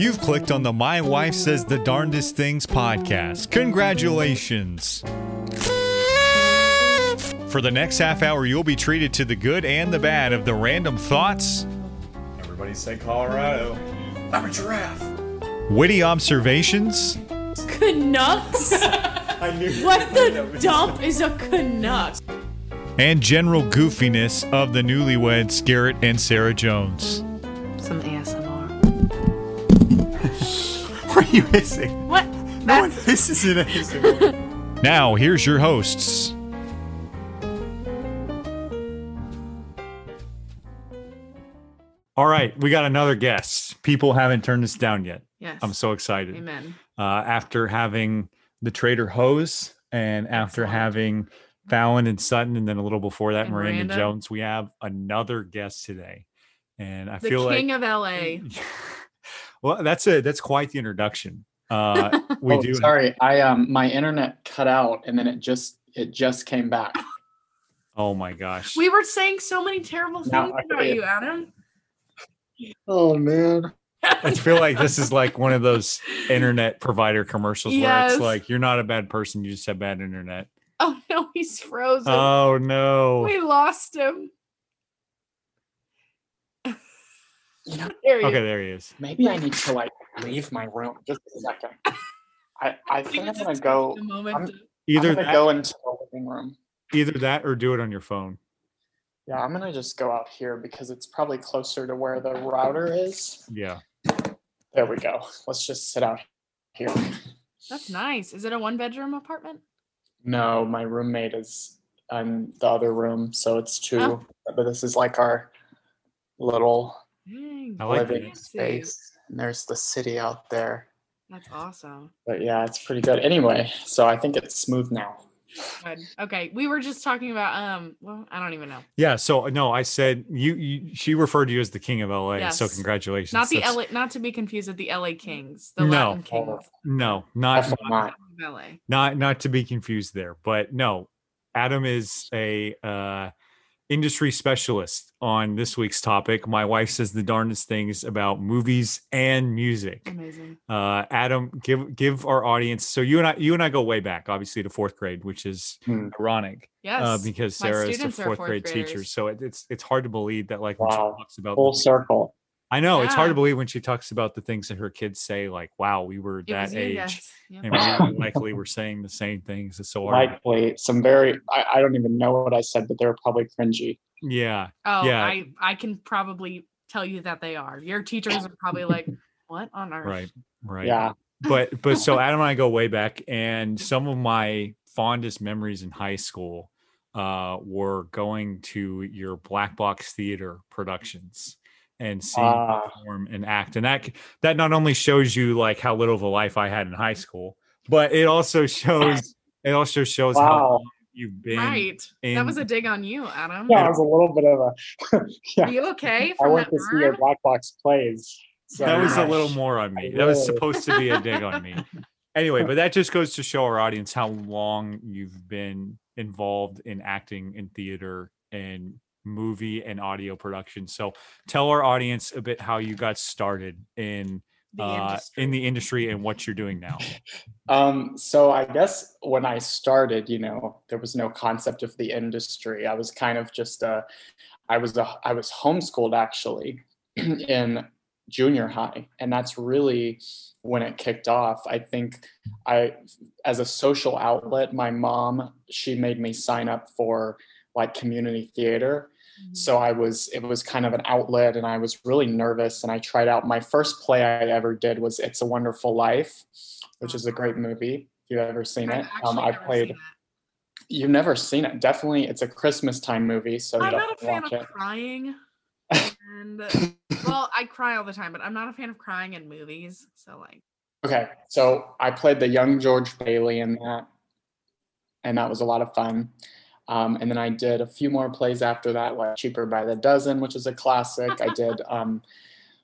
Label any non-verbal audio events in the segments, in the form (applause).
You've clicked on the My Wife Says the Darndest Things podcast. Congratulations. For the next half hour, you'll be treated to the good and the bad of the random thoughts, Everybody say Colorado. I'm a giraffe. witty observations, Canucks? (laughs) I knew. what the dump is a Canuck? and general goofiness of the newlyweds, Garrett and Sarah Jones. Some ASMR. What are you hissing? What? No one hisses in a Now, here's your hosts. All right, we got another guest. People haven't turned us down yet. Yes. I'm so excited. Amen. Uh, after having the Trader Hose and after Excellent. having Fallon and Sutton, and then a little before that, And Miranda, Miranda. Jones, we have another guest today. And I feel like. The feel king like of LA. (laughs) well, that's a that's quite the introduction. Uh, (laughs) we oh, do sorry i um my internet cut out and then it just it just came back Oh my gosh. We were saying so many terrible things Now I about you, Adam. oh man I feel like this is like one of those internet provider commercials where it's like you're not a bad person, you just have bad internet. Oh no, he's frozen. Oh no. we lost him. You know (laughs) There Okay, is. there he is. maybe i need to like leave my room just a second i i (laughs) think i'm gonna go I'm- Either i'm gonna that, go into the living room either that or do it on your phone. yeah i'm gonna just go out here because it's probably closer to where the router is Yeah. there we go let's just sit out here That's nice. Is it a one bedroom apartment? no my roommate is in the other room so it's two Oh. but this is like our little Dang, I like living space and there's the city out there That's awesome. but yeah, it's pretty good. Anyway, so I think it's smooth now. Good. Okay. We were just talking about um well, I don't even know. Yeah. So no, I said you, you she referred to you as the king of LA. So congratulations. Not the That's- LA not to be confused with the LA Kings. The No. Latin Kings No, not Definitely not. LA. not not to be confused there but no adam is a uh industry specialist on this week's topic my wife says the darndest things about movies and music Amazing. uh adam give give our audience so you and i you and i go way back obviously to fourth grade which is Hmm. ironic Yes. uh, because sarah is a fourth, fourth grade teacher so it, it's it's hard to believe that like Wow. talks about Full the- circle. I know it's hard to believe when she talks about the things that her kids say like wow we were that age yes. Yep. and we (laughs) likely were saying the same things it's so hard Likely some very I, I don't even know what I said, but they were probably cringy. Yeah. Oh, Yeah. I I can probably tell you that they are. Your teachers are probably like, (laughs) "What on earth?" Right. Right. Yeah. But but so (laughs) Adam and I go way back and some of my fondest memories in high school uh were going to your black box theater productions and seeing you Ah. perform and act. And that that not only shows you like how little of a life I had in high school, but it also shows it also shows how Wow. long you've been Right. that was a dig on you, Adam. Yeah, it was a little bit of a (laughs) yeah. Are you okay? I From went that to see your black box plays. So that was a little more on me. That was supposed to be a dig on me. Anyway, but (laughs) that just goes to show our audience how long you've been involved in acting in theater and movie and audio production. So tell our audience a bit how you got started in The uh, industry. in the industry and what you're doing now. (laughs) Um, so I guess when I started, you know, there was no concept of the industry. I was kind of just a, I was a, I was homeschooled actually (clears throat) in junior high, and that's really when it kicked off. I think I, as a social outlet, my mom she made me sign up for like community theater. So i was it was kind of an outlet and i was really nervous and i tried out my first play i ever did was it's a wonderful life which is a great movie if you've ever seen I've it. Um, i played you've never seen it. Definitely it's a christmas time movie so I'm not a fan of it. crying. And (laughs) well, I cry all the time, but I'm not a fan of crying in movies. So like okay so i played the young george bailey in that and that was a lot of fun um, and then i did a few more plays after that like cheaper by the dozen which is a classic i did (laughs) um,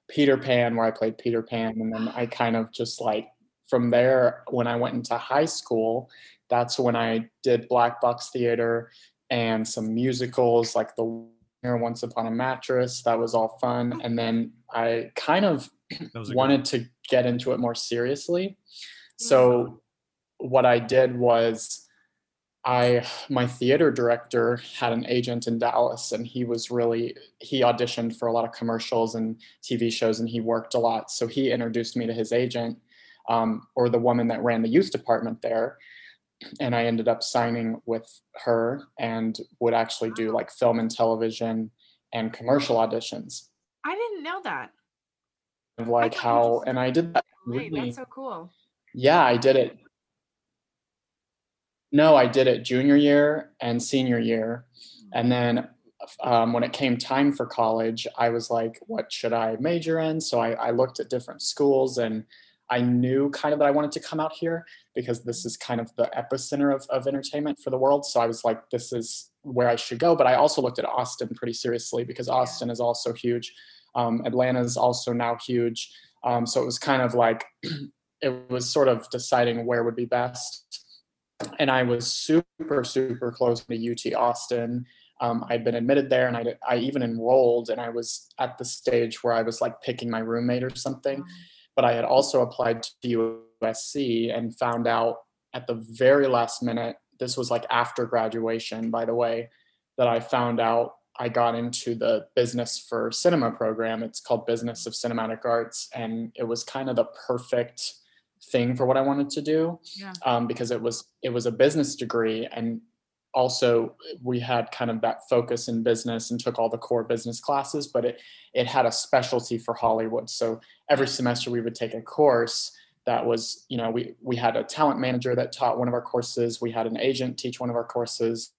peter pan where i played peter pan and then i kind of just like from there when i went into high school that's when i did black box theater and some musicals like the Once Upon a Mattress. That was all fun. And then I kind of (clears throat) That was a good wanted to get into it more seriously. So what I did was I my theater director had an agent in Dallas and he was really he auditioned for a lot of commercials and TV shows and he worked a lot. So he introduced me to his agent um, or the woman that ran the youth department there. And I ended up signing with her and would actually do like film and television and commercial auditions. I didn't know that. Like how and I did that really that's so cool. yeah, I did it. No, I did it junior year and senior year. And then um, when it came time for college, I was like, what should I major in? So I, I looked at different schools and I knew kind of that I wanted to come out here because this is kind of the epicenter of, of entertainment for the world. So I was like, this is where I should go. But I also looked at Austin pretty seriously because Austin is also huge. Um, Atlanta is also now huge. Um, so it was kind of like, (clears throat) it was sort of deciding where would be best. And I was super, super close to UT Austin. Um, I'd been admitted there and I, did- I even enrolled and I was at the stage where I was like picking my roommate or something. But I had also applied to USC and found out at the very last minute, this was like after graduation, by the way, that I found out I got into the business for cinema program. It's called Business of Cinematic Arts. And it was kind of the perfect thing for what I wanted to do Yeah. um, because it was it was a business degree and also we had kind of that focus in business and took all the core business classes but it it had a specialty for hollywood. So every semester we would take a course that was you know we we had a talent manager that taught one of our courses. We had an agent teach one of our courses.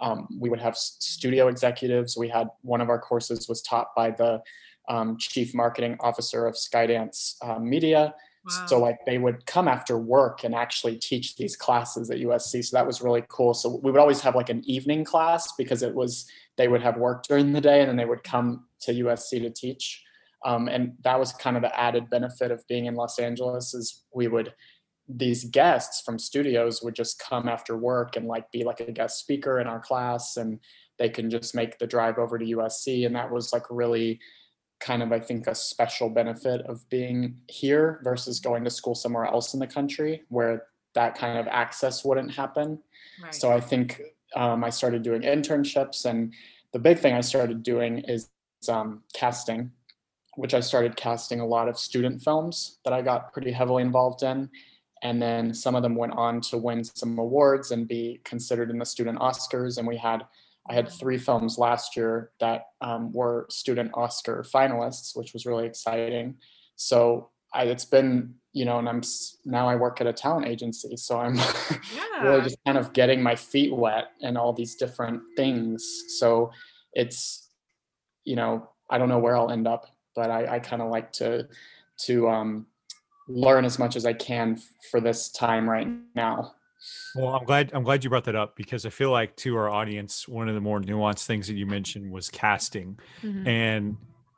Um, we would have studio executives. We had one of our courses was taught by the um, chief marketing officer of skydance uh, media Wow. so like they would come after work and actually teach these classes at USC. So that was really cool. So we would always have like an evening class because it was they would have work during the day and then they would come to USC to teach. Um, and that was kind of the added benefit of being in Los Angeles is we would these guests from studios would just come after work and like be like a guest speaker in our class and they can just make the drive over to USC and that was like really kind of I think a special benefit of being here versus going to school somewhere else in the country where that kind of access wouldn't happen. right. So I think um, I started doing internships, and the big thing I started doing is um, casting, which I started casting a lot of student films that I got pretty heavily involved in. And then some of them went on to win some awards and be considered in the student Oscars. And we had, I had three films last year that um, were student Oscar finalists, which was really exciting. So I, it's been, you know, and I'm now I work at a talent agency. So I'm (laughs) yeah. really just kind of getting my feet wet and all these different things. So it's, you know, I don't know where I'll end up, but I, I kind of like to to um, learn as much as I can for this time right now. Well, I'm glad I'm glad you brought that up because I feel like to our audience, one of the more nuanced things that you mentioned was casting. Mhm. And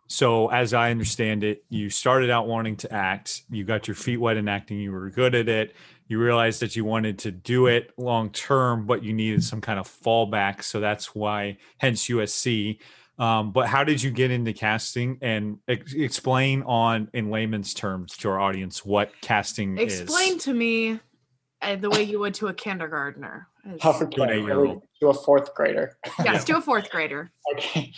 so as I understand it, you started out wanting to act, you got your feet wet in acting, you were good at it. You realized that you wanted to do it long term, but you needed some kind of fallback. So that's why, hence USC. Um, but how did you get into casting and ex- explain on in layman's terms to our audience what casting Explain is? Explain to me uh, the way you would to a kindergartner. Is- Okay, eight-year-old. really, to a fourth grader. Yes, (laughs) to a fourth grader. Okay,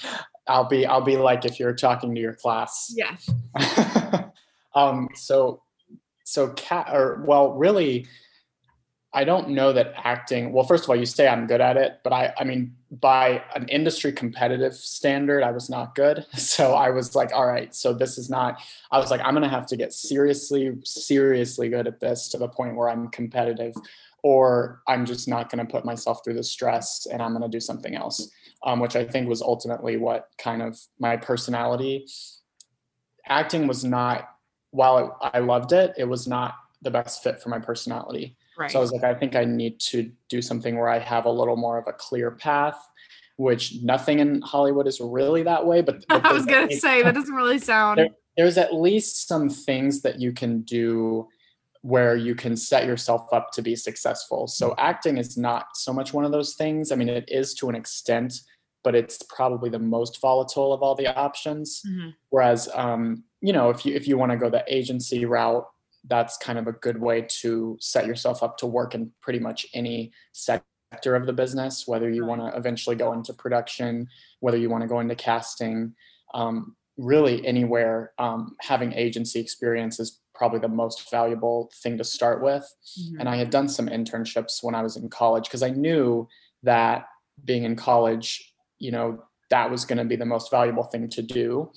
I'll be I'll be like if you're talking to your class. Yes. (laughs) um, so so cat or well really i don't know that acting well first of all you say i'm good at it but i i mean by an industry competitive standard i was not good (laughs) so i was like all right so this is not i was like i'm gonna have to get seriously seriously good at this to the point where i'm competitive or i'm just not gonna put myself through the stress and i'm gonna do something else um, which i think was ultimately what kind of my personality acting was not while it, I loved it, it was not the best fit for my personality. Right. So I was like, I think I need to do something where I have a little more of a clear path, which nothing in Hollywood is really that way. But, but (laughs) I was gonna say that doesn't really sound. There- there's at least some things that you can do where you can set yourself up to be successful. So acting is not so much one of those things. I mean, it is to an extent, but it's probably the most volatile of all the options. Mhm. Whereas, um, you know, if you if you want to go the agency route, that's kind of a good way to set yourself up to work in pretty much any sector of the business. Whether you want to eventually go into production, whether you want to go into casting, um, really anywhere. Um, having agency experience is probably the most valuable thing to start with Mhm. and I had done some internships when I was in college because I knew that being in college, you know, that was going to be the most valuable thing to do.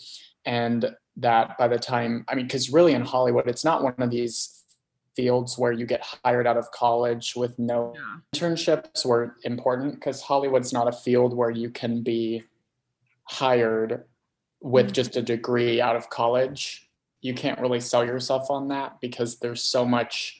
And that by the time, I mean, because really in Hollywood, it's not one of these fields where you get hired out of college with no Yeah. internships were important because Hollywood's not a field where you can be hired with just a mm-hmm. degree out of college. You can't really sell yourself on that because there's so much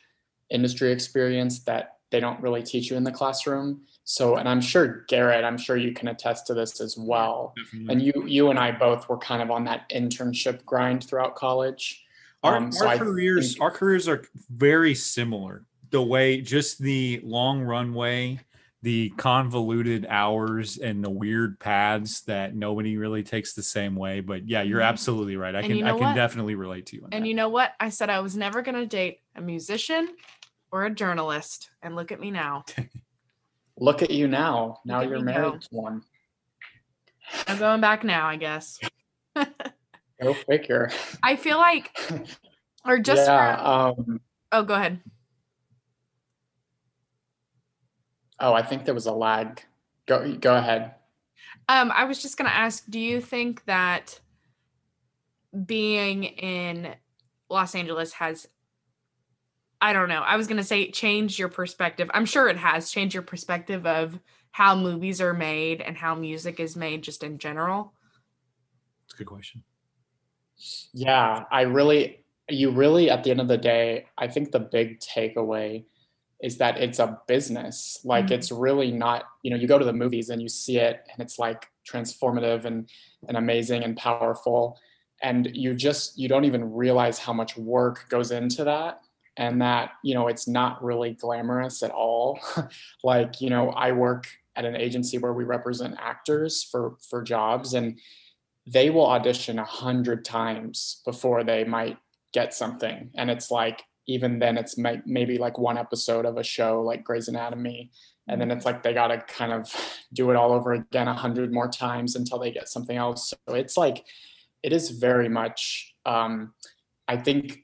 industry experience that they don't really teach you in the classroom. So, and I'm sure Garrett, I'm sure you can attest to this as well. Definitely. And you, you and I both were kind of on that internship grind throughout college. our, Um, so our careers think- our careers are very similar the way just the long runway the convoluted hours and the weird paths that nobody really takes the same way but yeah you're Mhm. absolutely right i And can you i can what? definitely relate to you on And that. you know what? I said I was never going to date a musician or a journalist. And look at me now. (laughs) Look at you now. Now you're married to one. I'm going back now, I guess. (laughs) Go figure. I feel like, (laughs) or just, yeah. for- Um, oh, go ahead. oh, I think there was a lag. Go go ahead. Um, I was just going to ask do you think that being in Los Angeles has, I don't know, I was going to say change your perspective. I'm sure it has changed your perspective of how movies are made and how music is made just in general. It's a good question Yeah, I really, you really, at the end of the day, I think the big takeaway is that it's a business. Like Mhm. it's really not, you know, you go to the movies and you see it and it's like transformative and, and amazing and powerful. And you just, you don't even realize how much work goes into that. And that, you know, it's not really glamorous at all. (laughs) like, you know, I work at an agency where we represent actors for for jobs and they will audition a hundred times before they might get something. And it's like, even then it's may- maybe like one episode of a show like Grey's Anatomy. And then it's like they got to kind of (laughs) do it all over again a hundred more times until they get something else. So it's like, it is very much, um, I think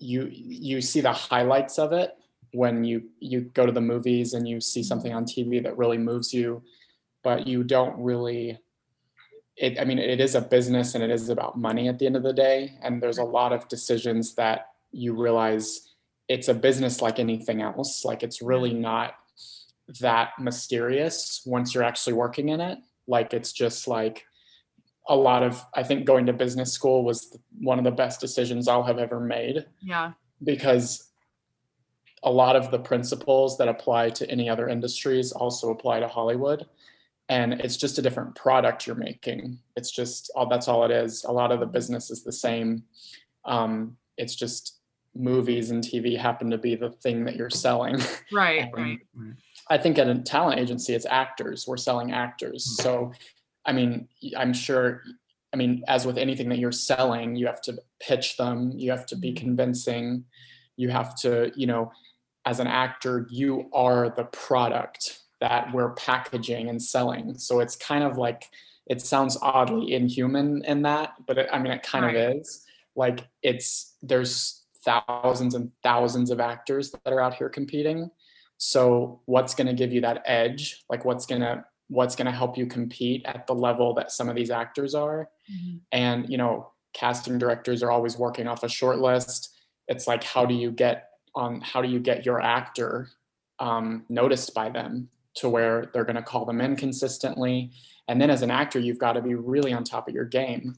you, you see the highlights of it when you, you go to the movies and you see something on TV that really moves you, but you don't really, it, I mean, it is a business and it is about money at the end of the day. And there's a lot of decisions that you realize it's a business like anything else. Like it's really not that mysterious once you're actually working in it. Like it's just like a lot of, I think going to business school was one of the best decisions I'll have ever made Yeah. because a lot of the principles that apply to any other industries also apply to Hollywood. And it's just a different product you're making. It's just all that's all it is. A lot of the business is the same. Um, it's just movies and TV happen to be the thing that you're selling. (laughs) Right. Right. I think at a talent agency, it's actors. We're selling actors. Hmm. So, I mean, I'm sure, I mean, as with anything that you're selling, you have to pitch them, you have to be Mhm. convincing, you have to, you know, as an actor, you are the product that we're packaging and selling. So it's kind of like, it sounds oddly inhuman in that, but it, I mean, it kind Right. of is. Like, it's, there's thousands and thousands of actors that are out here competing so what's going to give you that edge like what's going to what's going to help you compete at the level that some of these actors are Mhm. and you know casting directors are always working off a short list it's like how do you get on how do you get your actor um, noticed by them to where they're going to call them in consistently and then as an actor you've got to be really on top of your game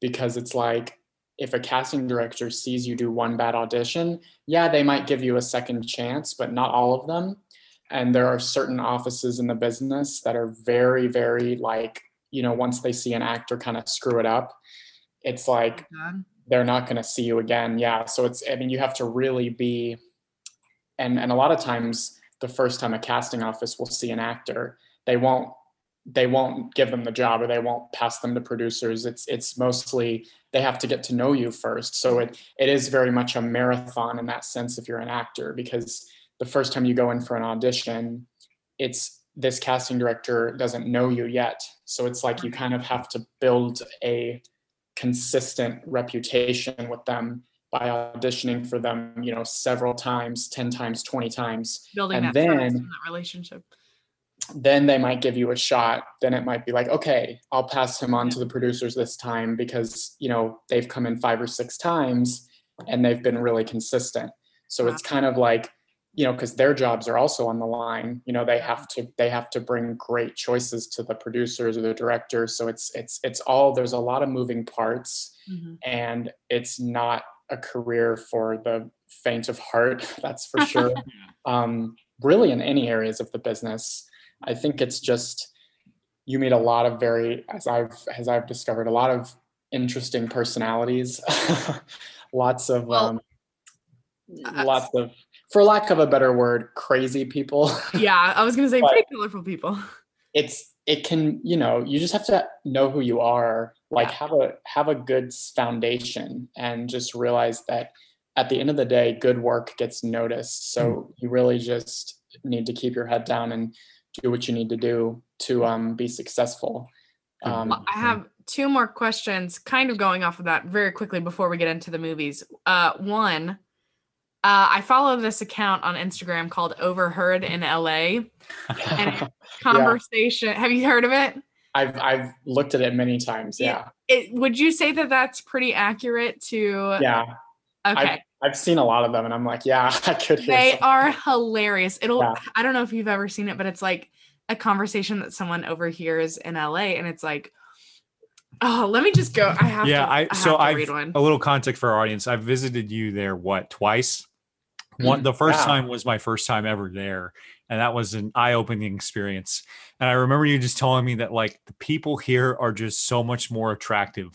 because it's like if a casting director sees you do one bad audition yeah, they might give you a second chance, but not all of them. And there are certain offices in the business that are very, very like, you know, once they see an actor kind of screw it up, it's like God. they're not going to see you again. Yeah. So it's, I mean, you have to really be, and, and a lot of times the first time a casting office will see an actor, they won't they won't give them the job or they won't pass them to producers. It's it's mostly they have to get to know you first. So it it is very much a marathon in that sense if you're an actor because the first time you go in for an audition, it's this casting director doesn't know you yet. So it's like you kind of have to build a consistent reputation with them by auditioning for them, you know, several times, 10 times, 20 times. Building And that then- that relationship. Then they might give you a shot. Then it might be like, okay, I'll pass him on to the producers this time because, you know, they've come in five or six times and they've been really consistent. So it's kind of like, you know, because their jobs are also on the line. You know, they have to they have to bring great choices to the producers or the directors. So it's it's it's all there's a lot of moving parts Mhm. and it's not a career for the faint of heart (laughs) that's for sure (laughs) um, really in any areas of the business i think it's just you meet a lot of very as i've as i've discovered a lot of interesting personalities (laughs) lots of Well, um, uh, lots of for lack of a better word crazy people (laughs) Yeah, I was gonna say pretty colorful people. it's it can you know you just have to know who you are like Yeah. have a have a good foundation and just realize that at the end of the day good work gets noticed so you really just need to keep your head down and do what you need to do to um, be successful um, luck. I have two more questions, kind of going off of that very quickly before we get into the movies. Uh, one, uh, I follow this account on Instagram called Overheard in LA. And (laughs) Conversation. Have you heard of it? I've I've looked at it many times Yeah. yeah it? Would you say that that's pretty accurate to? yeah Okay. I've, I've seen a lot of them and i'm like yeah (laughs) i could hear they some- are hilarious. It'll. Yeah. I don't know if you've ever seen it, but it's like a conversation that someone overhears in LA, and it's like, oh, let me just go. I have. yeah to, i have so to i read one. a little context for our audience i've visited you there what twice one Mm, the first yeah. time was my first time ever there and that was an eye-opening experience and i remember you just telling me that like the people here are just so much more attractive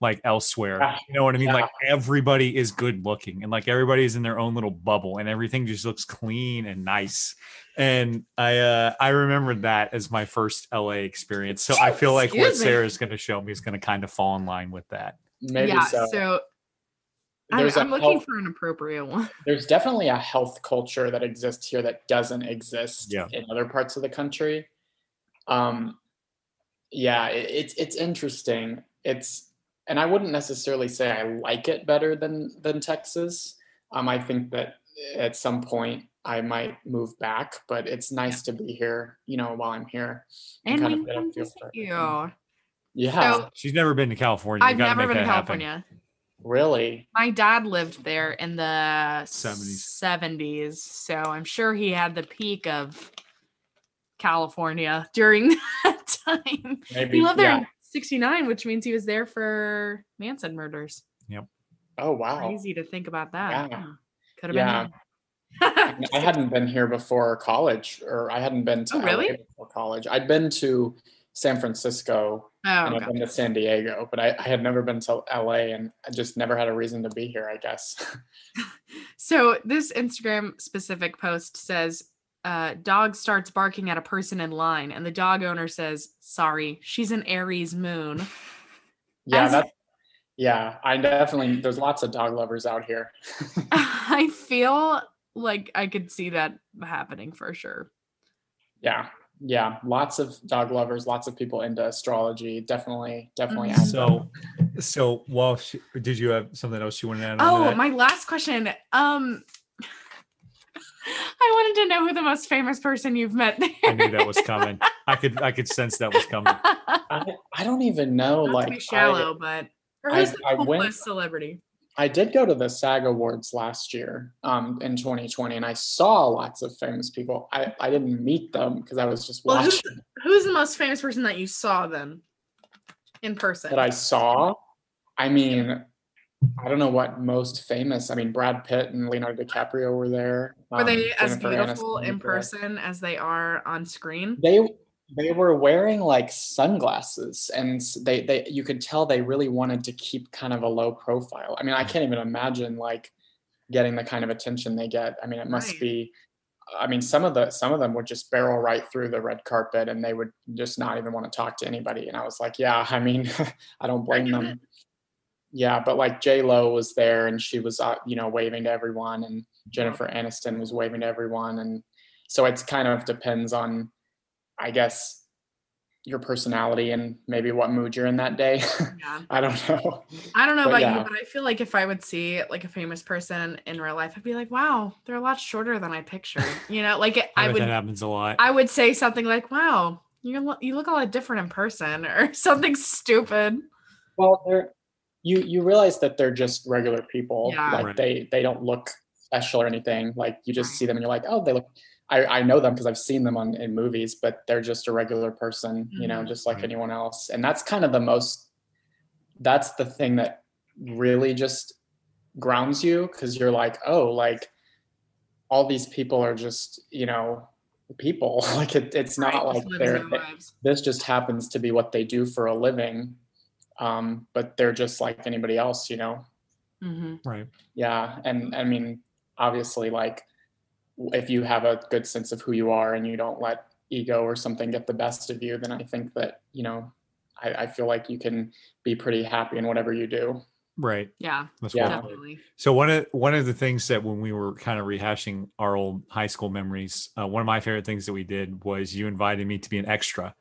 like elsewhere Yeah. you know what i mean Yeah. like everybody is good looking and like everybody's in their own little bubble and everything just looks clean and nice and i uh i remembered that as my first la experience so i feel like what Excuse me. sarah's going to show me is going to kind of fall in line with that maybe yeah. so, So, I'm, There's a I'm looking health- for an appropriate one. (laughs) there's definitely a health culture that exists here that doesn't exist Yeah. in other parts of the country. Um, yeah, it, it's it's interesting. It's and I wouldn't necessarily say I like it better than than Texas. Um, I think that at some point I might move back, but it's nice to be here. You know, while I'm here. And kind of we get a come feel to see you. Yeah, So she's never been to california You I've gotta never make been to that happen. California. really. My dad lived there in the 70s. 70s, so I'm sure he had the peak of California during (laughs) that time. Maybe. He lived there yeah. in 69, which means he was there for Manson murders. Yep. Oh wow. Crazy to think about that. Yeah. Could have Yeah. been. I hadn't been here before college, or I hadn't been to Oh, really? Before college. I'd been to San Francisco oh, and I've been to San Diego, but I, I had never been to LA, and I just never had a reason to be here. I guess. (laughs) So this Instagram specific post says, uh, dog starts barking at a person in line, and the dog owner says, Sorry, she's an Aries moon. (laughs) yeah, As- that's yeah. I definitely there's lots of dog lovers out here. (laughs) I feel like I could see that happening for sure. yeah, yeah, lots of dog lovers, lots of people into astrology. Definitely, definitely. Mhm. So, so well, she, did you have something else you wanted to add? on Oh, that? my last question. Um (laughs) I wanted to know who the most famous person you've met there. I knew that was coming. I could, I could sense that was coming. I, I don't even know. Not like to be I- shallow, but or I- who's the I went- coolest celebrity? I did go to the SAG Awards last year um, in 2020, and I saw lots of famous people. I, I didn't meet them because I was just Well, watching. who's the most famous person that you saw then in person? That I saw. I mean, I don't know what most famous. I mean, Brad Pitt and Leonardo DiCaprio were there. Were um, they as Jennifer beautiful Aniston in was there. person as they are on screen? They they were wearing like sunglasses, and they they you could tell they really wanted to keep kind of a low profile. I mean, I can't even imagine like getting the kind of attention they get. I mean, it must Right. be I mean, some of the some of them would just barrel right through the red carpet, and they would just not even want to talk to anybody. And I was like, yeah, I mean, (laughs) I don't blame them. Yeah, but like J Lo was there, and she was, uh, you know, waving to everyone, and Jennifer Aniston was waving to everyone, and so it's kind of depends on, I guess, your personality and maybe what mood you're in that day. Yeah. (laughs) I don't know. I don't know But about yeah. you, but I feel like if I would see like a famous person in real life, I'd be like, wow, they're a lot shorter than I pictured. You know, like it, (laughs) I, I would that happens a lot. I would say something like, wow, you you look a lot different in person (laughs) or something stupid. Well, they're you you realize that they're just regular people. Yeah. Like Right. they they don't look special or anything. Like you just Right. see them and you're like, oh, they look. I, I know them because I've seen them on in movies, but they're just a regular person, you know, Mhm. just like Right. anyone else. And that's kind of the most. That's the thing that really just grounds you because you're like, oh, like all these people are just you know people. (laughs) like it, it's Right, not just like they're their lives. this just happens to be what they do for a living um, but they're just like anybody else you know Mhm. right. yeah and i mean obviously like if you have a good sense of who you are and you don't let ego or something get the best of you then i think that you know i, I feel like you can be pretty happy in whatever you do Right. Yeah, That's Yeah. definitely. So one of one of the things that when we were kind of rehashing our old high school memories, uh, one of my favorite things that we did was you invited me to be an extra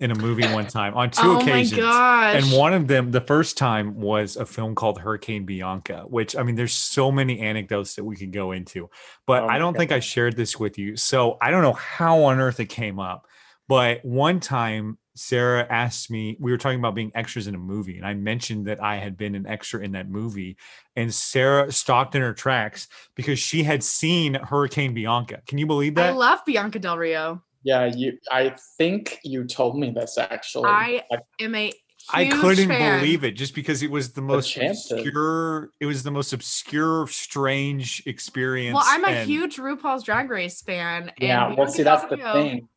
in a movie one uh, time on two oh occasions. my gosh. And one of them, the first time was a film called Hurricane Bianca, which I mean, there's so many anecdotes that we could go into, but Oh I don't think I shared this with you. So I don't know how on earth it came up. But one time, Sarah asked me, we were talking about being extras in a movie, and I mentioned that I had been an extra in that movie. And Sarah stopped in her tracks because she had seen Hurricane Bianca. Can you believe that? I love Bianca Del Rio. Yeah you i think you told me this actually I am a I huge couldn't fan. believe it just because it was the most chances. obscure. It was the most obscure, strange experience. Well, I'm a and- huge RuPaul's Drag Race fan. And yeah well Bianca see that's the Rio- thing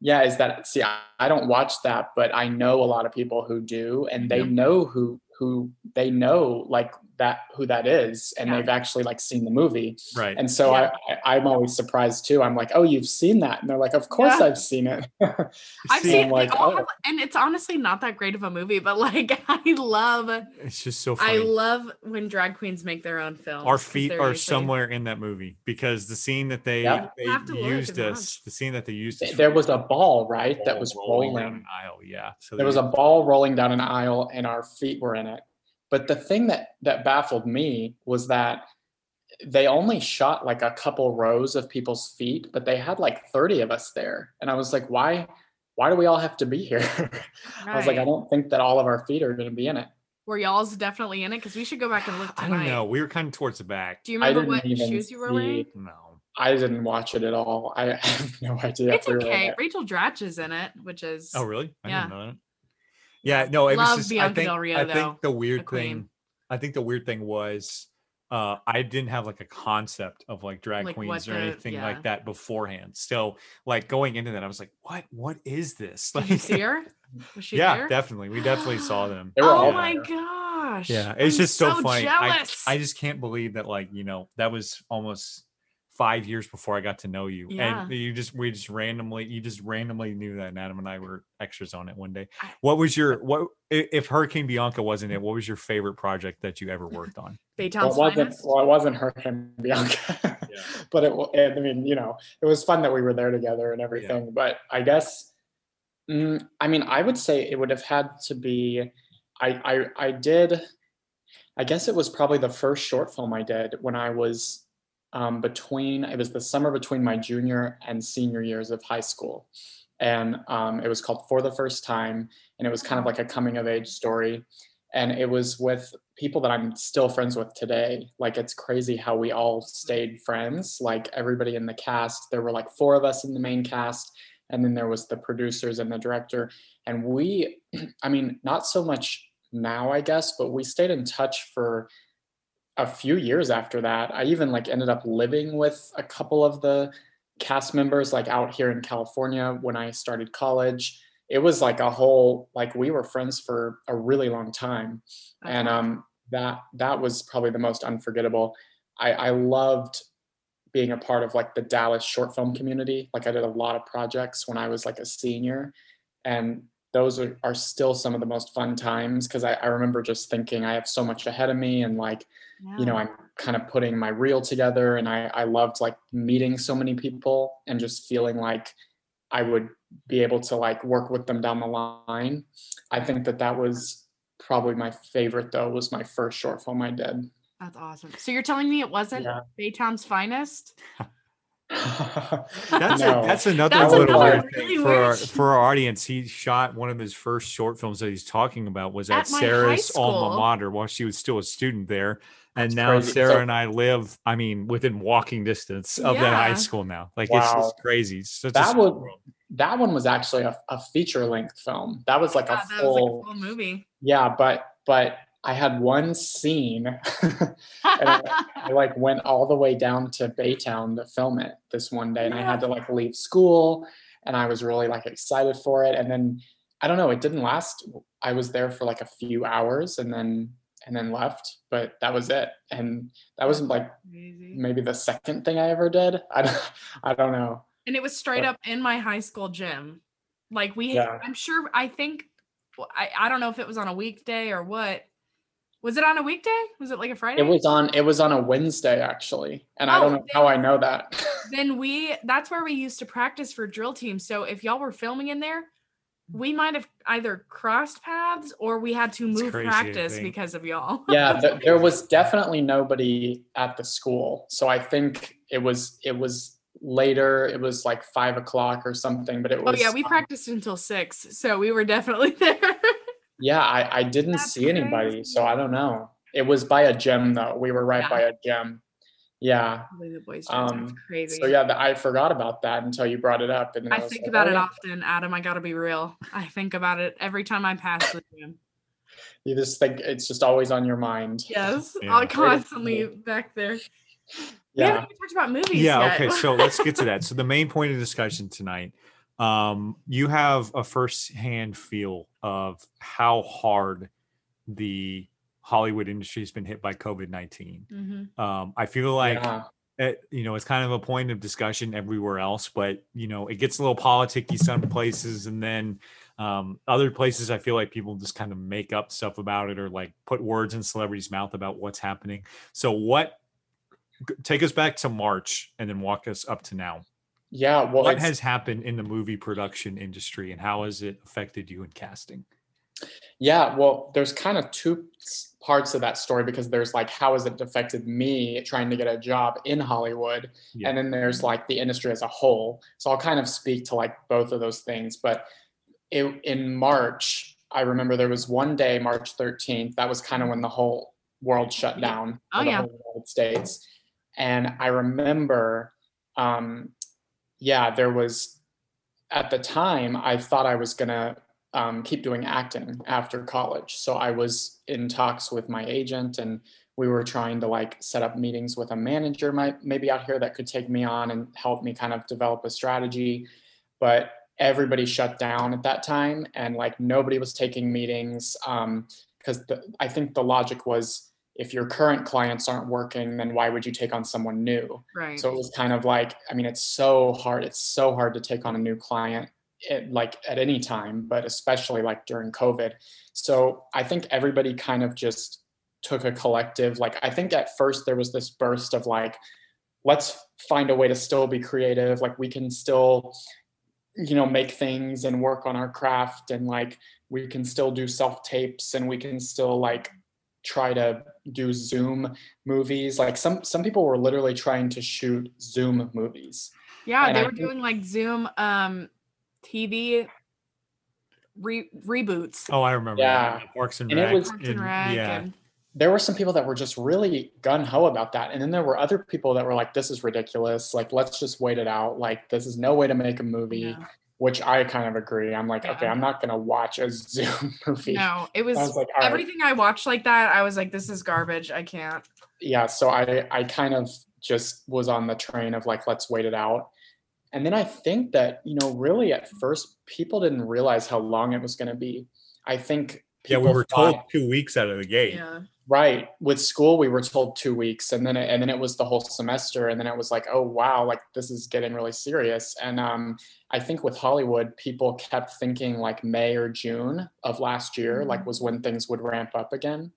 yeah is that see I, I don't watch that but i know a lot of people who do and they know who who they know like that who that is and Yeah. they've actually like seen the movie right. and so Yeah. I, I i'm always surprised too i'm like oh you've seen that and they're like of course Yeah. i've seen it (laughs) I've seen I'm like, all oh. have- and it's honestly not that great of a movie, but like (laughs) I love It's just so funny. I love when drag queens make their own film our feet they're are usually- somewhere in that movie because the scene that they Yeah. they You have to look used and us, the scene that they used us there was a ball right that ball was down rolling an aisle. Yeah. So there was a ball rolling down an aisle and our feet were in it but the thing that that baffled me was that they only shot like a couple rows of people's feet but they had like 30 of us there and i was like why why do we all have to be here (laughs) i was like i don't think that all of our feet are going to be in it Were y'all's definitely in it? Because we should go back and look I don't know. We were kind of towards the back. Do you remember what even shoes you were wearing? No. i didn't watch it at all i (laughs) have no idea It's if we okay. Rachel Dratch is in it, which is Oh, really? I Yeah. didn't know that. Yeah, no, it Love was just. I think, Del Rio, I though, think the weird queen. thing. I think the weird thing was, uh, I didn't have like a concept of like drag Like, queens or the- anything yeah. like that beforehand. So, like going into that, I was like, "What? What is this?" (laughs) Did you see her? Was she yeah, there? definitely. We definitely saw (gasps) them. They were oh all my there. gosh. Yeah, it's I'm just so, funny. I, I just can't believe that, like, you know, that was almost five years before I got to know you. Yeah. And you just, we just randomly, you just randomly knew that and Adam and I were extras on it one day. What was your, what, if Hurricane Bianca wasn't it, what was your favorite project that you ever worked on? well, Baytown's it wasn't finest. well it wasn't her and bianca (laughs) but it i mean you know it was fun that we were there together and everything but i guess mm, i mean i would say it would have had to be I, I i did i guess it was probably the first short film i did when i was um, between it was the summer between my junior and senior years of high school. And um, it was called for the first time and it was kind of like a coming of age story. And it was with people that i'm still friends with today. Like it's crazy how we all stayed friends. Like everybody in the cast there were like four of us in the main cast and then there was the producers and the director. And we (clears throat) i mean not so much now i guess but we stayed in touch for a few years after that i even like ended up living with a couple of the cast members like out here in california when i started college. It was like a whole like we were friends for a really long time. That's and um that that was probably the most unforgettable. I i loved being a part of like the Dallas short film community. Like I did a lot of projects when I was like a senior, and those are, are still some of the most fun times because I, I remember just thinking I have so much ahead of me and like you know i'm kind of putting my reel together and i i loved like meeting so many people and just feeling like i would be able to like work with them down the line i think that that was probably my favorite though was my first short film i did That's awesome. So you're telling me it wasn't Yeah. Baytown's finest? (laughs) (laughs) That's No. a, that's another That's little another weird thing really for our, for our audience. He shot one of his first short films that he's talking about was at, At Sarah's alma mater while she was still a student there. And That's now crazy. Sarah So- and I live, I mean, within walking distance of that high school now. Like it's just crazy. It's such That small would- world. that one was actually a, a feature length film that was like Yeah, a that was like a full movie. yeah but but i had one scene (laughs) and I, (laughs) I like went all the way down to Baytown to film it this one day and I had to like leave school and I was really like excited for it and then I don't know it didn't last I was there for like a few hours and then and then left but that was it and that was like Crazy. maybe the second thing I ever did (laughs) I don't, I don't know And it was straight But- up in my high school gym. Like we, Yeah. I'm sure. I think I, I don't know if it was on a weekday or what. Was it on a weekday? Was it like a Friday? it was on it was on a Wednesday actually and I Oh, don't know how I know that then we that's where we used to practice for drill team. So if y'all were filming in there, we might have either crossed paths or we had to move crazy practice because of y'all. yeah (laughs) th- there was definitely nobody at the school so i think it was it was later it was like five o'clock or something but it was. Oh was yeah, we um, practiced until six, so we were definitely (laughs) there. Yeah i i didn't That's see anybody so i don't know it was by a gym though we were right Yeah. by a gym yeah the boys' Um, crazy. so yeah th- i forgot about that until you brought it up and then I think like, about oh, it yeah. often, Adam. I gotta be real. I think about it every time I pass the gym. you just think it's just always on your mind Yes, Yeah. I'm constantly back there. We yeah haven't even talked about movies Yeah. yet. Okay. So let's get to that. (laughs) So the main point of discussion tonight, um, you have a first-hand feel of how hard the Hollywood industry has been hit by COVID nineteen. Mhm. Um, I feel like yeah. it, you know it's kind of a point of discussion everywhere else, but you know it gets a little politicky some places, and then um, other places I feel like people just kind of make up stuff about it or like put words in celebrities' mouth about what's happening. So what? Take us back to March and then walk us up to now. Yeah well what has happened in the movie production industry and how has it affected you in casting? Yeah, well, there's kind of two parts of that story because there's like how has it affected me trying to get a job in Hollywood, Yeah. and then there's like the industry as a whole. So I'll kind of speak to like both of those things. But it, in March, I remember there was one day, March 13th, that was kind of when the whole world shut down. Oh, yeah. United States, and I remember, um, yeah, there was at the time I thought I was gonna um, keep doing acting after college. So I was in talks with my agent and we were trying to like set up meetings with a manager might maybe out here that could take me on and help me kind of develop a strategy. But everybody shut down at that time and like nobody was taking meetings um, because the, I think the logic was if your current clients aren't working, then why would you take on someone new? Right. So it was kind of like, I mean, it's so hard. It's so hard to take on a new client, it, like at any time, but especially like during COVID. So I think everybody kind of just took a collective, like, I think at first there was this burst of like, let's find a way to still be creative. Like, we can still, you know, make things and work on our craft and like, we can still do self tapes and we can still like try to do zoom movies like some some people were literally trying to shoot zoom movies yeah, and they I were think- doing like Zoom um TV re- reboots. Oh, I remember. Yeah. that. Parks and, And it Rec. was- Parks and and- Rec yeah. and there were some people that were just really gun-ho about that and then there were other people that were like this is ridiculous like let's just wait it out like this is no way to make a movie Yeah. Which i kind of agree i'm like Yeah. okay i'm not going to watch a (laughs) zoom movie no, it was, I was like, all right. everything I watched like that. I was like, this is garbage. I can't. yeah so i i kind of just was on the train of like let's wait it out and then i think that you know really at first people didn't realize how long it was going to be i think Yeah, we were thought- told two weeks out of the gate. Yeah. Right. With school, we were told two weeks, and then it, and then it was the whole semester, and then it was like, oh wow, like this is getting really serious. And um, I think with Hollywood, people kept thinking like May or June of last year, like was when things would ramp up again.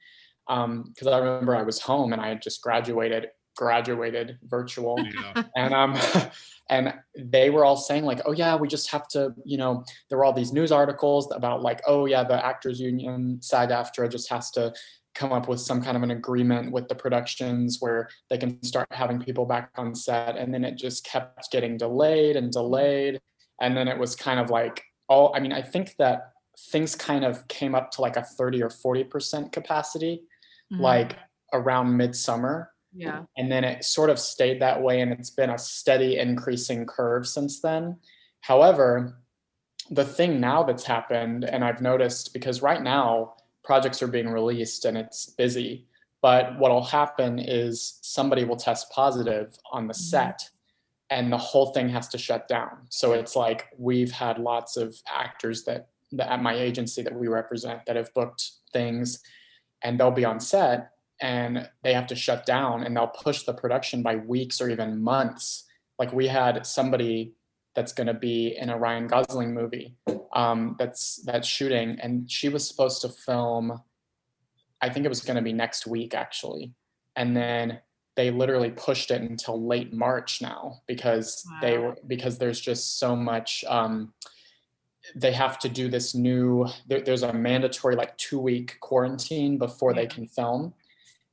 Because I remember I was home and I had just graduated, graduated virtual, Yeah. and um (laughs) and they were all saying like oh yeah we just have to you know there were all these news articles about like oh yeah the actors union sag aftra just has to come up with some kind of an agreement with the productions where they can start having people back on set and then it just kept getting delayed and delayed and then it was kind of like all i mean i think that things kind of came up to like a 30 or 40 percent capacity Mhm. like around midsummer yeah. and then it sort of stayed that way and it's been a steady increasing curve since then however the thing now that's happened and i've noticed because right now projects are being released and it's busy but what'll happen is somebody will test positive on the Mhm. set and the whole thing has to shut down so it's like we've had lots of actors that, that at my agency that we represent that have booked things and they'll be on set and they have to shut down and they'll push the production by weeks or even months. Like we had somebody that's going to be in a Ryan Gosling movie um, that's that's shooting, and she was supposed to film. I think it was going to be next week actually, and then they literally pushed it until late March now because they were because there's just so much. Um, they have to do this new. There, there's a mandatory like two week quarantine before they can film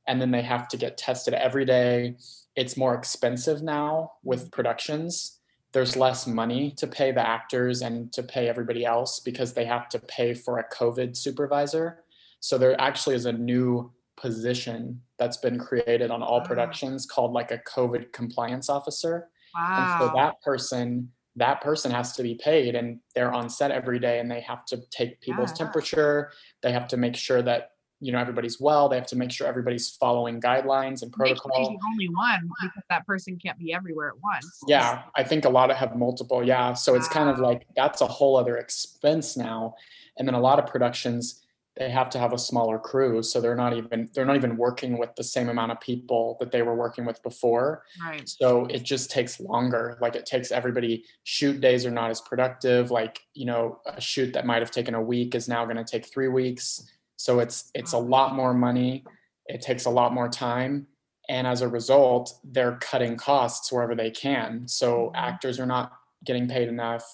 and then they have to get tested every day. It's more expensive now with productions. There's less money to pay the actors and to pay everybody else because they have to pay for a COVID supervisor. So there actually is a new position that's been created on all Wow. productions called like a COVID compliance officer. Wow. And so that person, that person has to be paid and they're on set every day and they have to take people's Yeah. temperature. They have to make sure that you know everybody's well. They have to make sure everybody's following guidelines and sure protocol. only one because that person can't be everywhere at once. Yeah, I think a lot of have multiple. Yeah, so it's kind of like that's a whole other expense now. And then a lot of productions they have to have a smaller crew, so they're not even they're not even working with the same amount of people that they were working with before. right. So it just takes longer. Like it takes everybody shoot days are not as productive. Like, you know, a shoot that might have taken a week is now going to take 3 weeks. So it's it's a lot more money. It takes a lot more time and as a result, they're cutting costs wherever they can. So Mhm. actors are not getting paid enough.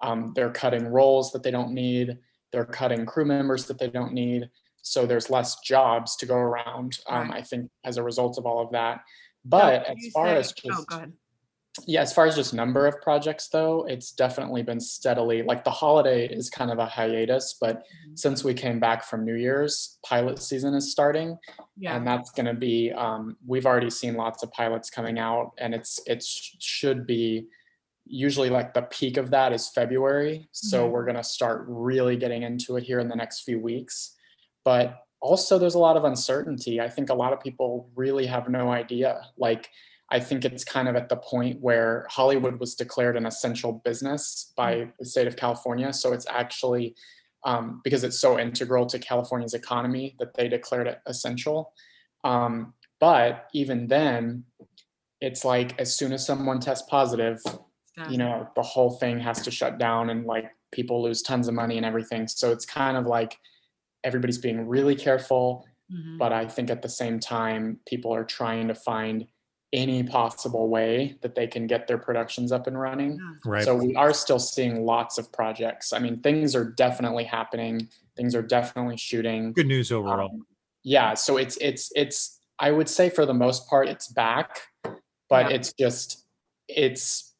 Um, they're cutting roles that they don't need. They're cutting crew members that they don't need. So there's less jobs to go around. Um. I think as a result of all of that. But So as far say- as just oh, go ahead. Yeah, as far as just number of projects though, it's definitely been steadily like the holiday is kind of a hiatus, but Mhm. since we came back from New Year's, pilot season is starting Yeah. and that's going to be um, we've already seen lots of pilots coming out and it's it should be usually like the peak of that is february so Mhm. we're going to start really getting into it here in the next few weeks but also there's a lot of uncertainty i think a lot of people really have no idea like i think it's kind of at the point where hollywood was declared an essential business by the state of california so it's actually um, because it's so integral to California's economy that they declared it essential. Um, but even then, it's like as soon as someone tests positive, you know, the whole thing has to shut down and like people lose tons of money and everything. So it's kind of like everybody's being really careful, Mhm. but I think at the same time, people are trying to find any possible way that they can get their productions up and running. Right. So we are still seeing lots of projects. I mean, things are definitely happening. Things are definitely shooting. Good news overall. Um, yeah, so it's it's it's I would say for the most part it's back, but Yeah. it's just it's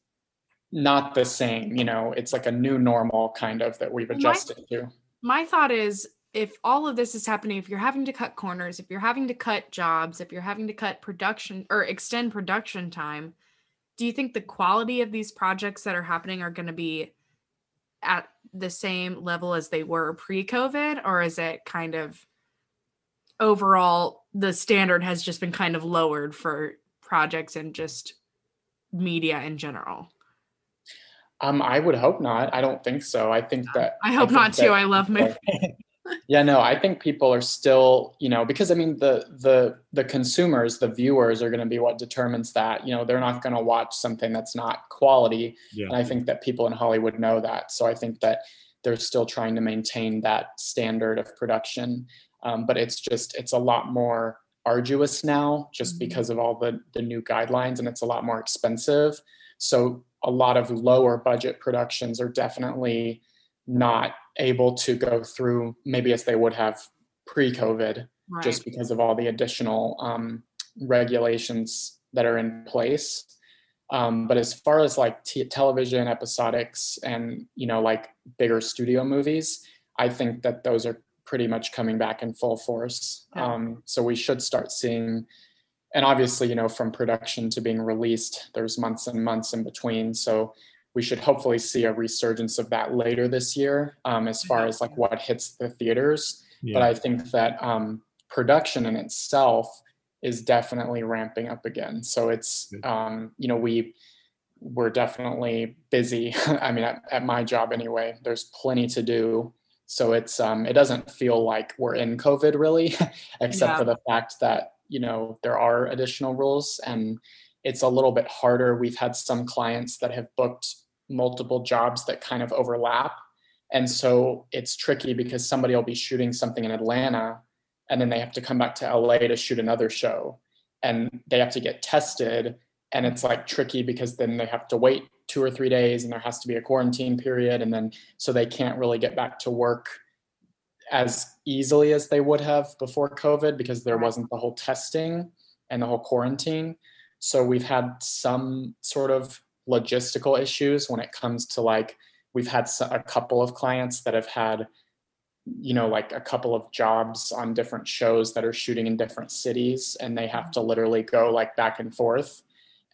not the same, you know, it's like a new normal kind of that we've Well, my- adjusted to. my thought is if all of this is happening if you're having to cut corners if you're having to cut jobs if you're having to cut production or extend production time do you think the quality of these projects that are happening are going to be at the same level as they were pre-covid or is it kind of overall the standard has just been kind of lowered for projects and just media in general Um, I would hope not. I don't think so. I think that i hope think not too i love movies (laughs) (laughs) Yeah, no, I think people are still, you know, because I mean the the the consumers, the viewers are going to be what determines that. You know, they're not going to watch something that's not quality. Yeah. And I think that people in Hollywood know that. So I think that they're still trying to maintain that standard of production. Um, but it's just it's a lot more arduous now just Mhm. because of all the the new guidelines and it's a lot more expensive. So a lot of lower budget productions are definitely not able to go through maybe as they would have pre-COVID Right. just because of all the additional um, regulations that are in place. Um, but as far as like t- television episodics and you know like bigger studio movies, I think that those are pretty much coming back in full force. Yeah. Um, so we should start seeing, and obviously you know from production to being released, there's months and months in between. So we should hopefully see a resurgence of that later this year um, as far as like what hits the theaters but I think that um, production in itself is definitely ramping up again. So it's um, you know we we're definitely busy. (laughs) I mean, at, at my job anyway, there's plenty to do. So it's um, it doesn't feel like we're in COVID really, (laughs) except Yeah. for the fact that you know there are additional rules and it's a little bit harder. We've had some clients that have booked multiple jobs that kind of overlap and so it's tricky because somebody will be shooting something in Atlanta and then they have to come back to LA to shoot another show and they have to get tested. And it's like tricky because then they have to wait two or three days and there has to be a quarantine period. And then so they can't really get back to work as easily as they would have before COVID because there wasn't the whole testing and the whole quarantine. So we've had some sort of logistical issues when it comes to like we've had a couple of clients that have had you know like a couple of jobs on different shows that are shooting in different cities and they have to literally go like back and forth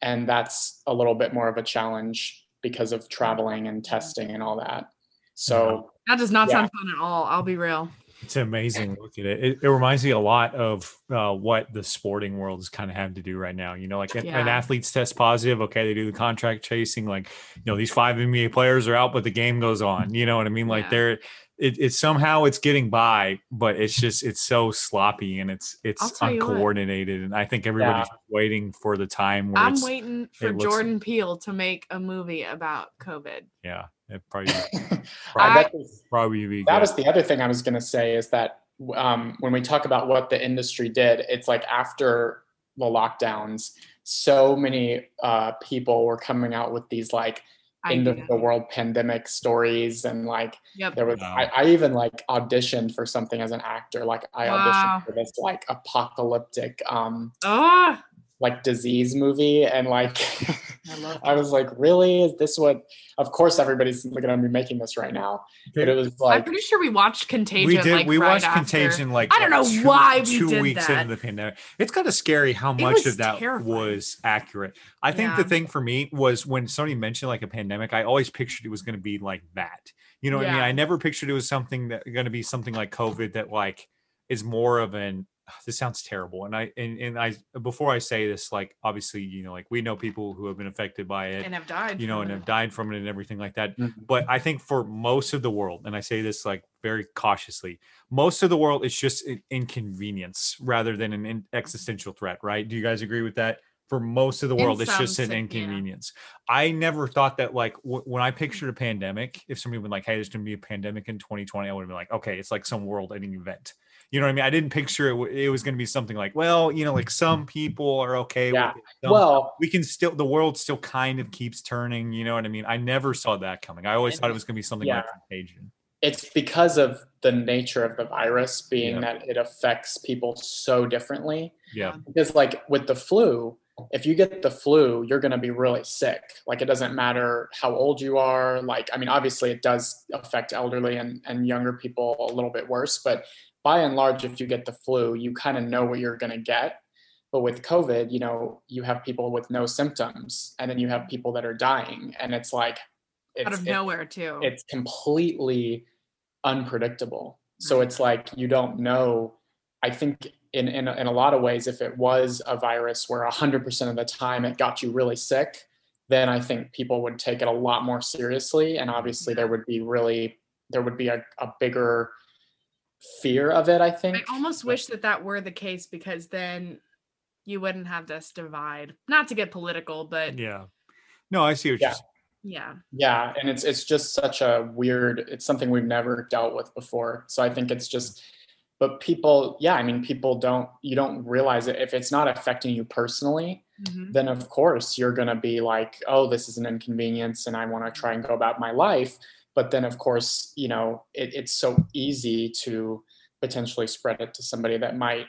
and that's a little bit more of a challenge because of traveling and testing and all that so that does not Yeah. sound fun at all. I'll be real. It's amazing. Look at it. It, it reminds me a lot of uh, what the sporting world is kind of having to do right now. You know, like an, an athlete's test positive. Okay, they do the contact tracing. Like, you know, these five NBA players are out, but the game goes on. You know what I mean? Like, Yeah. they're it, it's somehow it's getting by, but it's just it's so sloppy and it's it's tell you what. uncoordinated. And I think everybody's waiting for the time where I'm waiting for looks- Jordan Peele to make a movie about COVID. yeah, it probably (laughs) I probably, bet probably be that was the other thing I was going to say is that um, when we talk about what the industry did, it's like after the lockdowns, so many uh, people were coming out with these like end of the world pandemic stories and like Yep. there was Wow. I, I even like auditioned for something as an actor like i Wow. auditioned for this like apocalyptic um Oh, like disease movie and like (laughs) I (laughs) i was like really is this what of course everybody's gonna be making this right now but it was like I'm pretty sure we watched Contagion. we did Like we right watched after. contagion like I don't know two- why we two did weeks that. into the pandemic it's kind of scary how much of that terrifying. was accurate i think the thing for me was when somebody mentioned like a pandemic i always pictured it was going to be like that you know what i mean i never pictured it was something that going to be something like covid that like is more of an Ah, this sounds terrible and i and, and i before i say this like obviously you know like we know people who have been affected by it and have died. you know, and it. have died from it and everything like that. Mhm. But I think for most of the world, and I say this like very cautiously, most of the world it's just an inconvenience rather than an in- mm-hmm. existential threat, right? Do you guys agree with that? For most of the In world, it's just an sen- yeah. inconvenience. I never thought that like w- when I mm-hmm. pictured a pandemic, if somebody would like, "Hey, there's going to be a pandemic in 2020," I would have been like, "Okay, it's like some world-ending event." You know what I mean? I didn't picture it. w- It was going to be something like, well, you know, like some mm-hmm. people are okay Yeah. with it. some well we can still the world still kind of keeps turning you know what i mean i never saw that coming i always thought it was going to be something like contagion it's because of the nature of the virus being Yeah. that it affects people so differently yeah because like with the flu if you get the flu you're going to be really sick like it doesn't matter how old you are like i mean obviously it does affect elderly and, and younger people a little bit worse but by and large if you get the flu you kind of know what you're going to get but with covid you know you have people with no symptoms and then you have people that are dying and it's like it's, out of it- nowhere too. it's completely unpredictable. So it's like you don't know. I think in, in, in a lot of ways, if it was a virus where 100% of the time it got you really sick, then I think people would take it a lot more seriously. And obviously, there would be really, there would be a, a bigger fear of it. I think. I almost wish that that were the case because then you wouldn't have this divide. Not to get political, but yeah. Yeah. No, I see what Yeah. you're saying. yeah Yeah, and it's it's just such a weird it's something we've never dealt with before so i think it's just but people yeah i mean people don't you don't realize it if it's not affecting you personally Mhm. then of course you're going to be like oh this is an inconvenience and i want to try and go about my life but then of course you know it, it's so easy to potentially spread it to somebody that might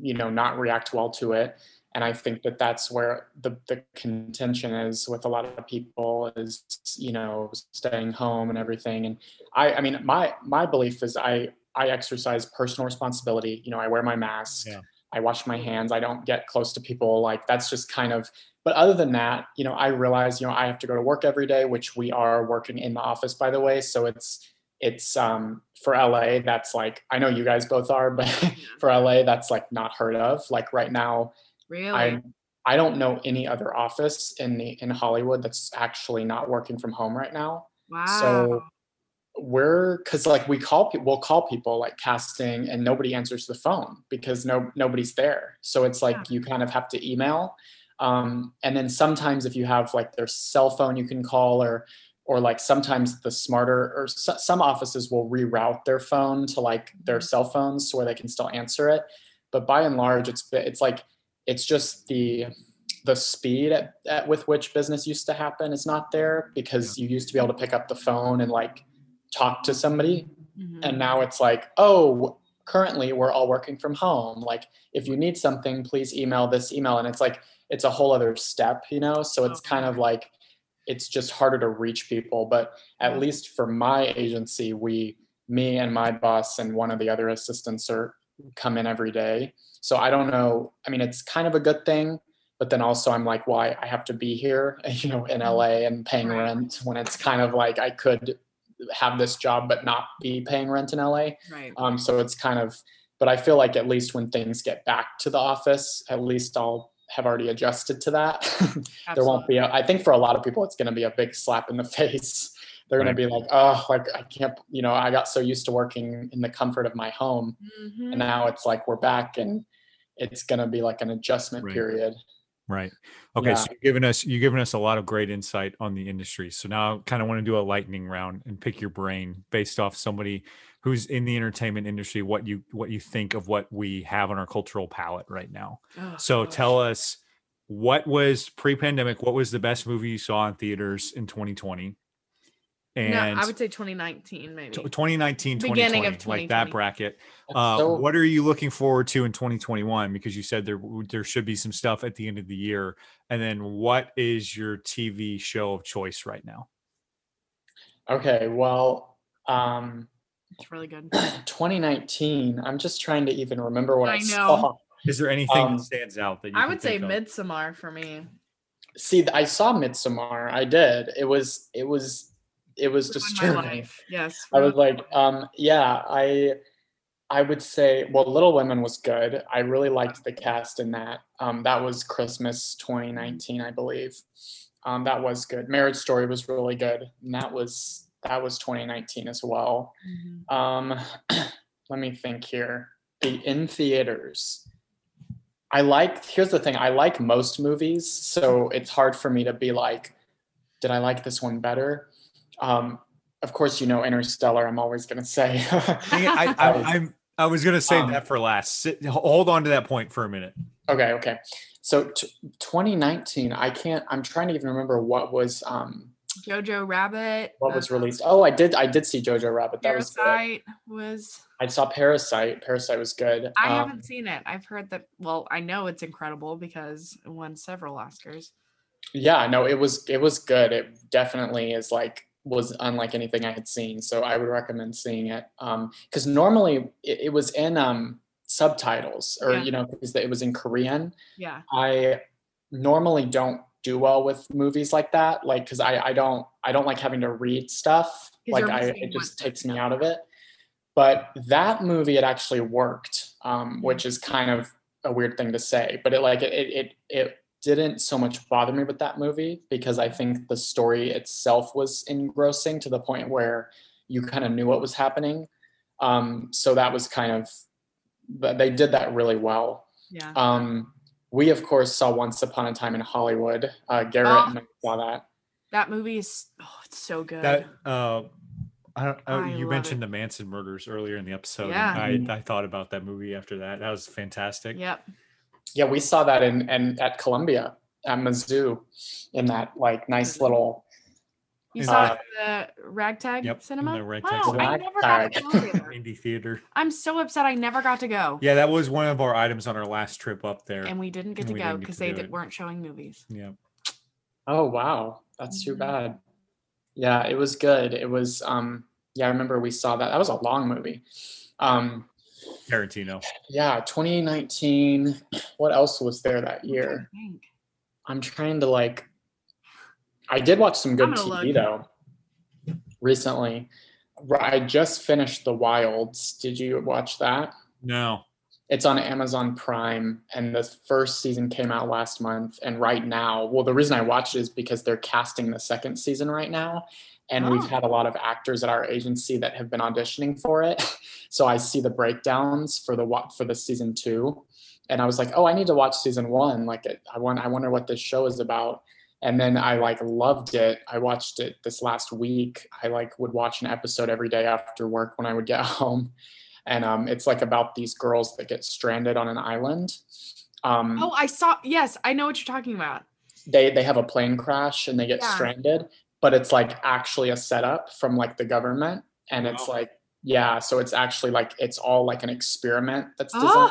you know not react well to it. And i think that that's where the, the contention is with a lot of people is you know staying home and everything. And i i mean my my belief is i i exercise personal responsibility. You know i wear my mask. Yeah. i wash my hands. I don't get close to people. Like that's just kind of but other than that you know i realize you know i have to go to work every day which we are working in the office by the way so it's it's um for la that's like i know you guys both are but (laughs) for la that's like not heard of like right now Really? I I don't know any other office in the in Hollywood that's actually not working from home right now. wow. So we're because like we call people we'll call people like casting and nobody answers the phone because no nobody's there. So it's like Yeah. you kind of have to email. Um, and then sometimes if you have like their cell phone you can call or or like sometimes the smarter or some offices will reroute their phone to like their cell phones so where they can still answer it. But by and large it's it's like it's just the the speed at, at with which business used to happen is not there because you used to be able to pick up the phone and like talk to somebody. Mhm. and now it's like oh currently we're all working from home. Like if you need something please email this email. And it's like it's a whole other step you know? So it's kind of like it's just harder to reach people but at least for my agency we me and my boss and one of the other assistants are come in every day. So i don't know i mean it's kind of a good thing but then also i'm like why? I have to be here (laughs) you know in la and paying rent when it's kind of like i could have this job but not be paying rent in la right. um, so it's kind of, but I feel like at least when things get back to the office, at least I'll have already adjusted to that. (laughs) there won't be, a, I think for a lot of people, it's going to be a big slap in the (laughs) face. They're going to be like, oh, like I can't, you know, I got so used to working in the comfort of my home. Mhm. And now it's like we're back and it's going to be like an adjustment Right. period. Right. Okay. Yeah. So you've given us you've given us a lot of great insight on the industry. So now I kind of want to do a lightning round and pick your brain based off somebody who's in the entertainment industry, what you what you think of what we have on our cultural palette right now. Oh, So gosh. tell us what was pre-pandemic, what was the best movie you saw in theaters in 2020? And no, I would say 2019 maybe. t- 2019, Beginning 2020, of like that bracket. Uh, so- what are you looking forward to in 2021? Because you said there there should be some stuff at the end of the year. And then what is your TV show of choice right now? okay. Well, um, It's really good. (clears throat) 2019, I'm just trying to even remember what I, I know. saw. Is there anything Um, that stands out that you I would say think of? Midsommar for me. See, I saw Midsommar. I did. It was, it was, it was Ruined disturbing. my life. Yes. I was like, um, yeah, I, I would say, well, Little Women was good. I really liked the cast in that. Um, that was Christmas 2019, I believe. Um, that was good. Marriage Story was really good, and that was that was 2019 as well. Mhm. Um, (clears throat) let me think here. The in theaters. I like. Here's the thing. I like most movies, so it's hard for me to be like, did I like this one better? Um, of course, you know Interstellar. I'm always gonna say. (laughs) Dang I, I, (laughs) I'm, I was going to say Um, that for last. Sit, hold on to that point for a minute. okay, okay. So t- 2019. I can't. I'm trying to even remember what was um Jojo Rabbit. what was uh, released. Oh, I did. I did see Jojo Rabbit. That was. Parasite was. I saw Parasite. Parasite was good. I Um, haven't seen it. I've heard that. Well, I know it's incredible because it won several Oscars. yeah no it was it was good it definitely is like was unlike anything i had seen so i would recommend seeing it um because normally it, it was in um subtitles or Yeah. you know because it was in korean Yeah. i normally don't do well with movies like that like because i i don't i don't like having to read stuff. like i it just takes me out of it but that movie it actually worked um which is kind of a weird thing to say but it like it it it, it didn't so much bother me with that movie because i think the story itself was engrossing to the point where you kind of knew what was happening Um, so that was kind of, but they did that really well. Yeah. Um, we of course saw Once Upon a Time in Hollywood. Uh, Garrett Oh. and I saw that. That movie is oh, it's so good. That uh, I don't. Uh, I you mentioned it. the Manson murders earlier in the episode. Yeah. I I thought about that movie after that. That was fantastic. yep. Yeah, we saw that in and at Columbia at Mizzou in that like nice Mhm. little. You saw uh, it the Ragtag Yep, Cinema. the Ragtag wow, I never got to Ragtag. go there. Indie theater. I'm so upset I never got to go. Yeah, that was one of our items on our last trip up there. And we didn't get to go because they did, weren't showing movies. yeah. Oh wow, that's too Mhm. bad. Yeah, it was good. It was. um Yeah, I remember we saw that. That was a long movie. Um Tarantino. Yeah, 2019. What else was there that year? I'm trying to like. I did watch some good TV look. though. Recently, I just finished The Wilds. Did you watch that? No. It's on Amazon Prime, and the first season came out last month. And right now, well, the reason I watched it is because they're casting the second season right now, and Oh. we've had a lot of actors at our agency that have been auditioning for it. (laughs) So I see the breakdowns for the wa- for the season two, and I was like, oh, I need to watch season one. Like, I want, I wonder what this show is about. And then I like loved it. I watched it this last week. I like would watch an episode every day after work when I would get (laughs) home and um, it's like about these girls that get stranded on an island. Um, Oh, I saw. Yes, I know what you're talking about. they they have a plane crash and they get Yeah. stranded, but it's like actually a setup from like the government, and it's Wow. like yeah, so it's actually like it's all like an experiment that's Oh, designed.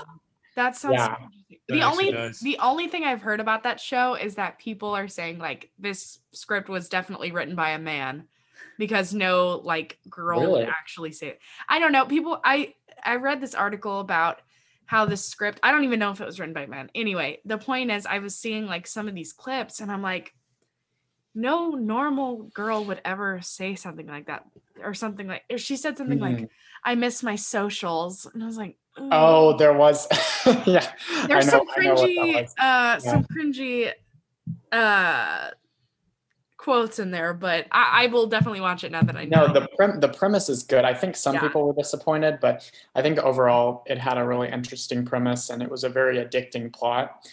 That sounds. so Yeah. interesting. The only does. the only thing I've heard about that show is that people are saying like this script was definitely written by a man because no like girl would actually say it. I don't know. People I I read this article about how the script I don't even know if it was written by a man. Anyway, the point is I was seeing like some of these clips and I'm like no normal girl would ever say something like that or something like or she said something like Mhm. I miss my socials and I was like "Ooh." oh, there was (laughs) yeah. there's some know- I know what that cringy uh some cringy uh quotes in there but I, I will definitely watch it now that i know No, the prem- the premise is good. I think some Yeah. people were disappointed, but I think overall it had a really interesting premise and it was a very addicting plot.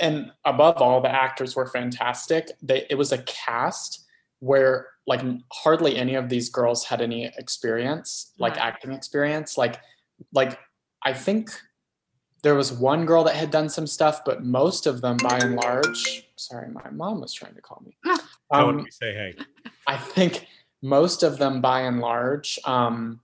And above all, the actors were fantastic. They it was a cast where like hardly any of these girls had any experience, like Right. acting experience. Like like I think there was one girl that had done some stuff, but most of them by and large, sorry, my mom was trying to call me. Tell Um, him we say hey. I think most of them, by and large, um,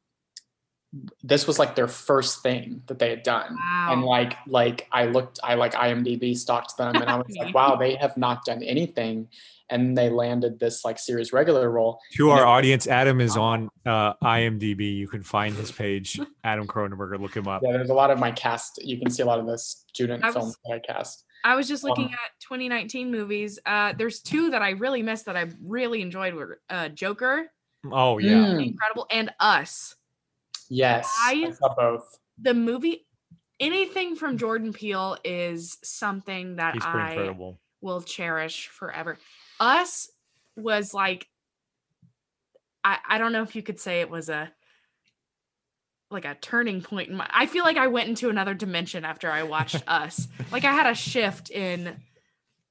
this was like their first thing that they had done. And like, like I looked, I like IMDb stalked them, and I was like, (laughs) wow, they have not done anything, and they landed this like series regular role. To our No. audience, Adam is on uh, IMDb. You can find his page, (laughs) Adam Cronenberger. Look him up. Yeah, there's a lot of my cast. You can see a lot of the student I was- films that I cast. i was just looking um, at 2019 movies uh there's two that i really missed that i really enjoyed were uh joker Oh yeah, Mm, incredible and us yes, I, I- saw both. the movie anything from jordan peele is something that i incredible. will cherish forever. Us was like I I don't know if you could say it was a like a turning point in my I feel like I went into another dimension after I watched (laughs) Us. Like I had a shift in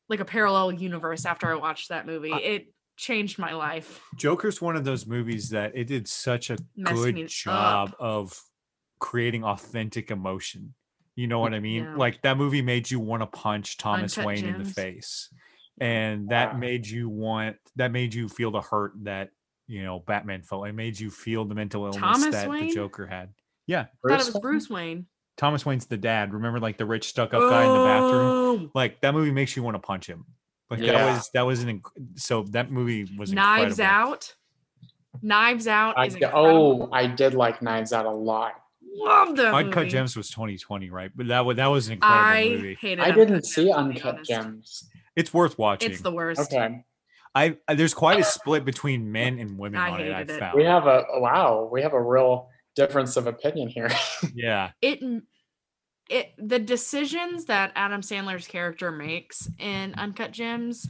like a parallel universe after I watched that movie. It changed my life. Joker's one of those movies that it did such a Messed good up. job of creating authentic emotion. You know what I mean? Yeah. Like that movie made you want to punch Thomas Uncut Wayne in the face. And that Yeah. made you want that made you feel the hurt that, you know, Batman felt. It made you feel the mental illness Thomas that Wayne? the Joker had. Yeah. I thought it was Bruce Wayne. Thomas Wayne's the dad. Remember like the rich stuck up guy in the bathroom? Oh, Like that movie makes you want to punch him. Like that was that was an inc- so that movie was Knives incredible. Out. Knives Out I, is oh, I did like Knives Out a lot. love that Uncut movie. Gems was 2020, right? But that was that was an incredible I movie. hated. I didn't see Gems, Uncut. Gems. It's worth watching. It's the worst. Okay. I I- there's quite a split between men and women I on it. I hated it. found. We have a wow, we have a real difference of opinion here. (laughs) yeah, It it the decisions that Adam Sandler's character makes in Uncut Gems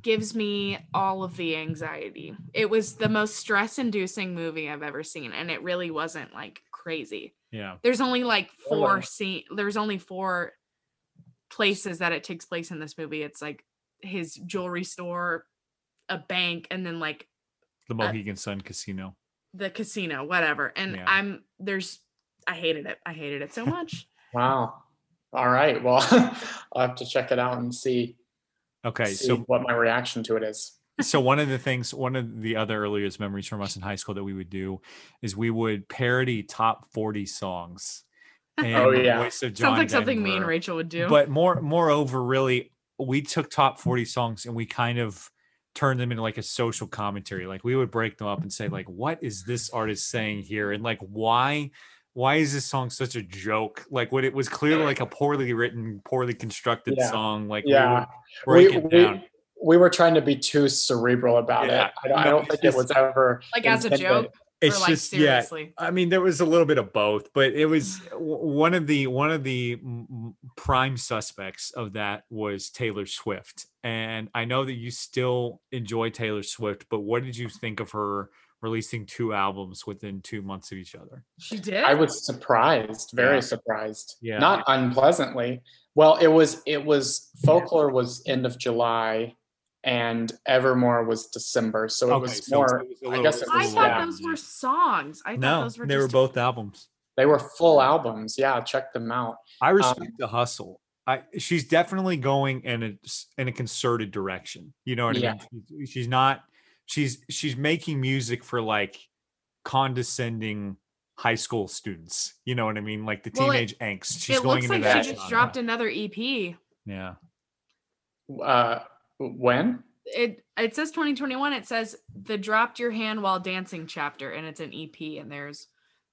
gives me all of the anxiety. It was the most stress inducing movie I've ever seen. And it really wasn't like crazy. Yeah. There's only like oh, four scene there's only four places that it takes place in this movie. It's like his jewelry store, a bank, and then like The Mohegan Sun Casino. the casino, whatever. And Yeah. I'm there's I hated it. I hated it so much. (laughs) Wow. All right. Well, (laughs) I'll have to check it out and see, Okay. see So what my reaction to it is. (laughs) so one of the things one of the other earliest memories from us in high school that we would do is we would parody top 40 songs and Oh, yeah. voice of John Sounds like something me and Rachel would do. but more moreover really we took top 40 songs and we kind of turned them into like a social commentary like we would break them up and say like what is this artist saying here and like why why is this song such a joke like what it was clearly like a poorly written poorly constructed Yeah. song like Yeah. we break we, it down we were trying to be too cerebral about Yeah. it. I don't, I don't think just- it was ever like as a joke. It's like just yeah. I mean, there was a little bit of both, but it mm-hmm. was one of the one of the m- m- prime suspects of that was Taylor Swift, and I know that you still enjoy Taylor Swift, but what did you think of her releasing two albums within two months of each other? She did. I was surprised, very Yeah. surprised. Yeah. Not unpleasantly. Well, it was it was folklore was end of July and Evermore was December. So it Okay, was so more it was a I little- guess it it I was was thought yeah. those were songs. I thought No, those were they were just both albums. they were full albums. Yeah, check them out. I Um, respect the hustle. I she's definitely going in a s- in a concerted direction. You know what Yeah. I mean? She's, she's not. She's she's making music for like condescending high school students. You know what I mean? Like the Well, it- teenage angst. She's it going looks into like that. she just genre. dropped another EP. Yeah. Uh when? It it says 2021. It says the dropped your hand while dancing chapter, and it's an EP. And there's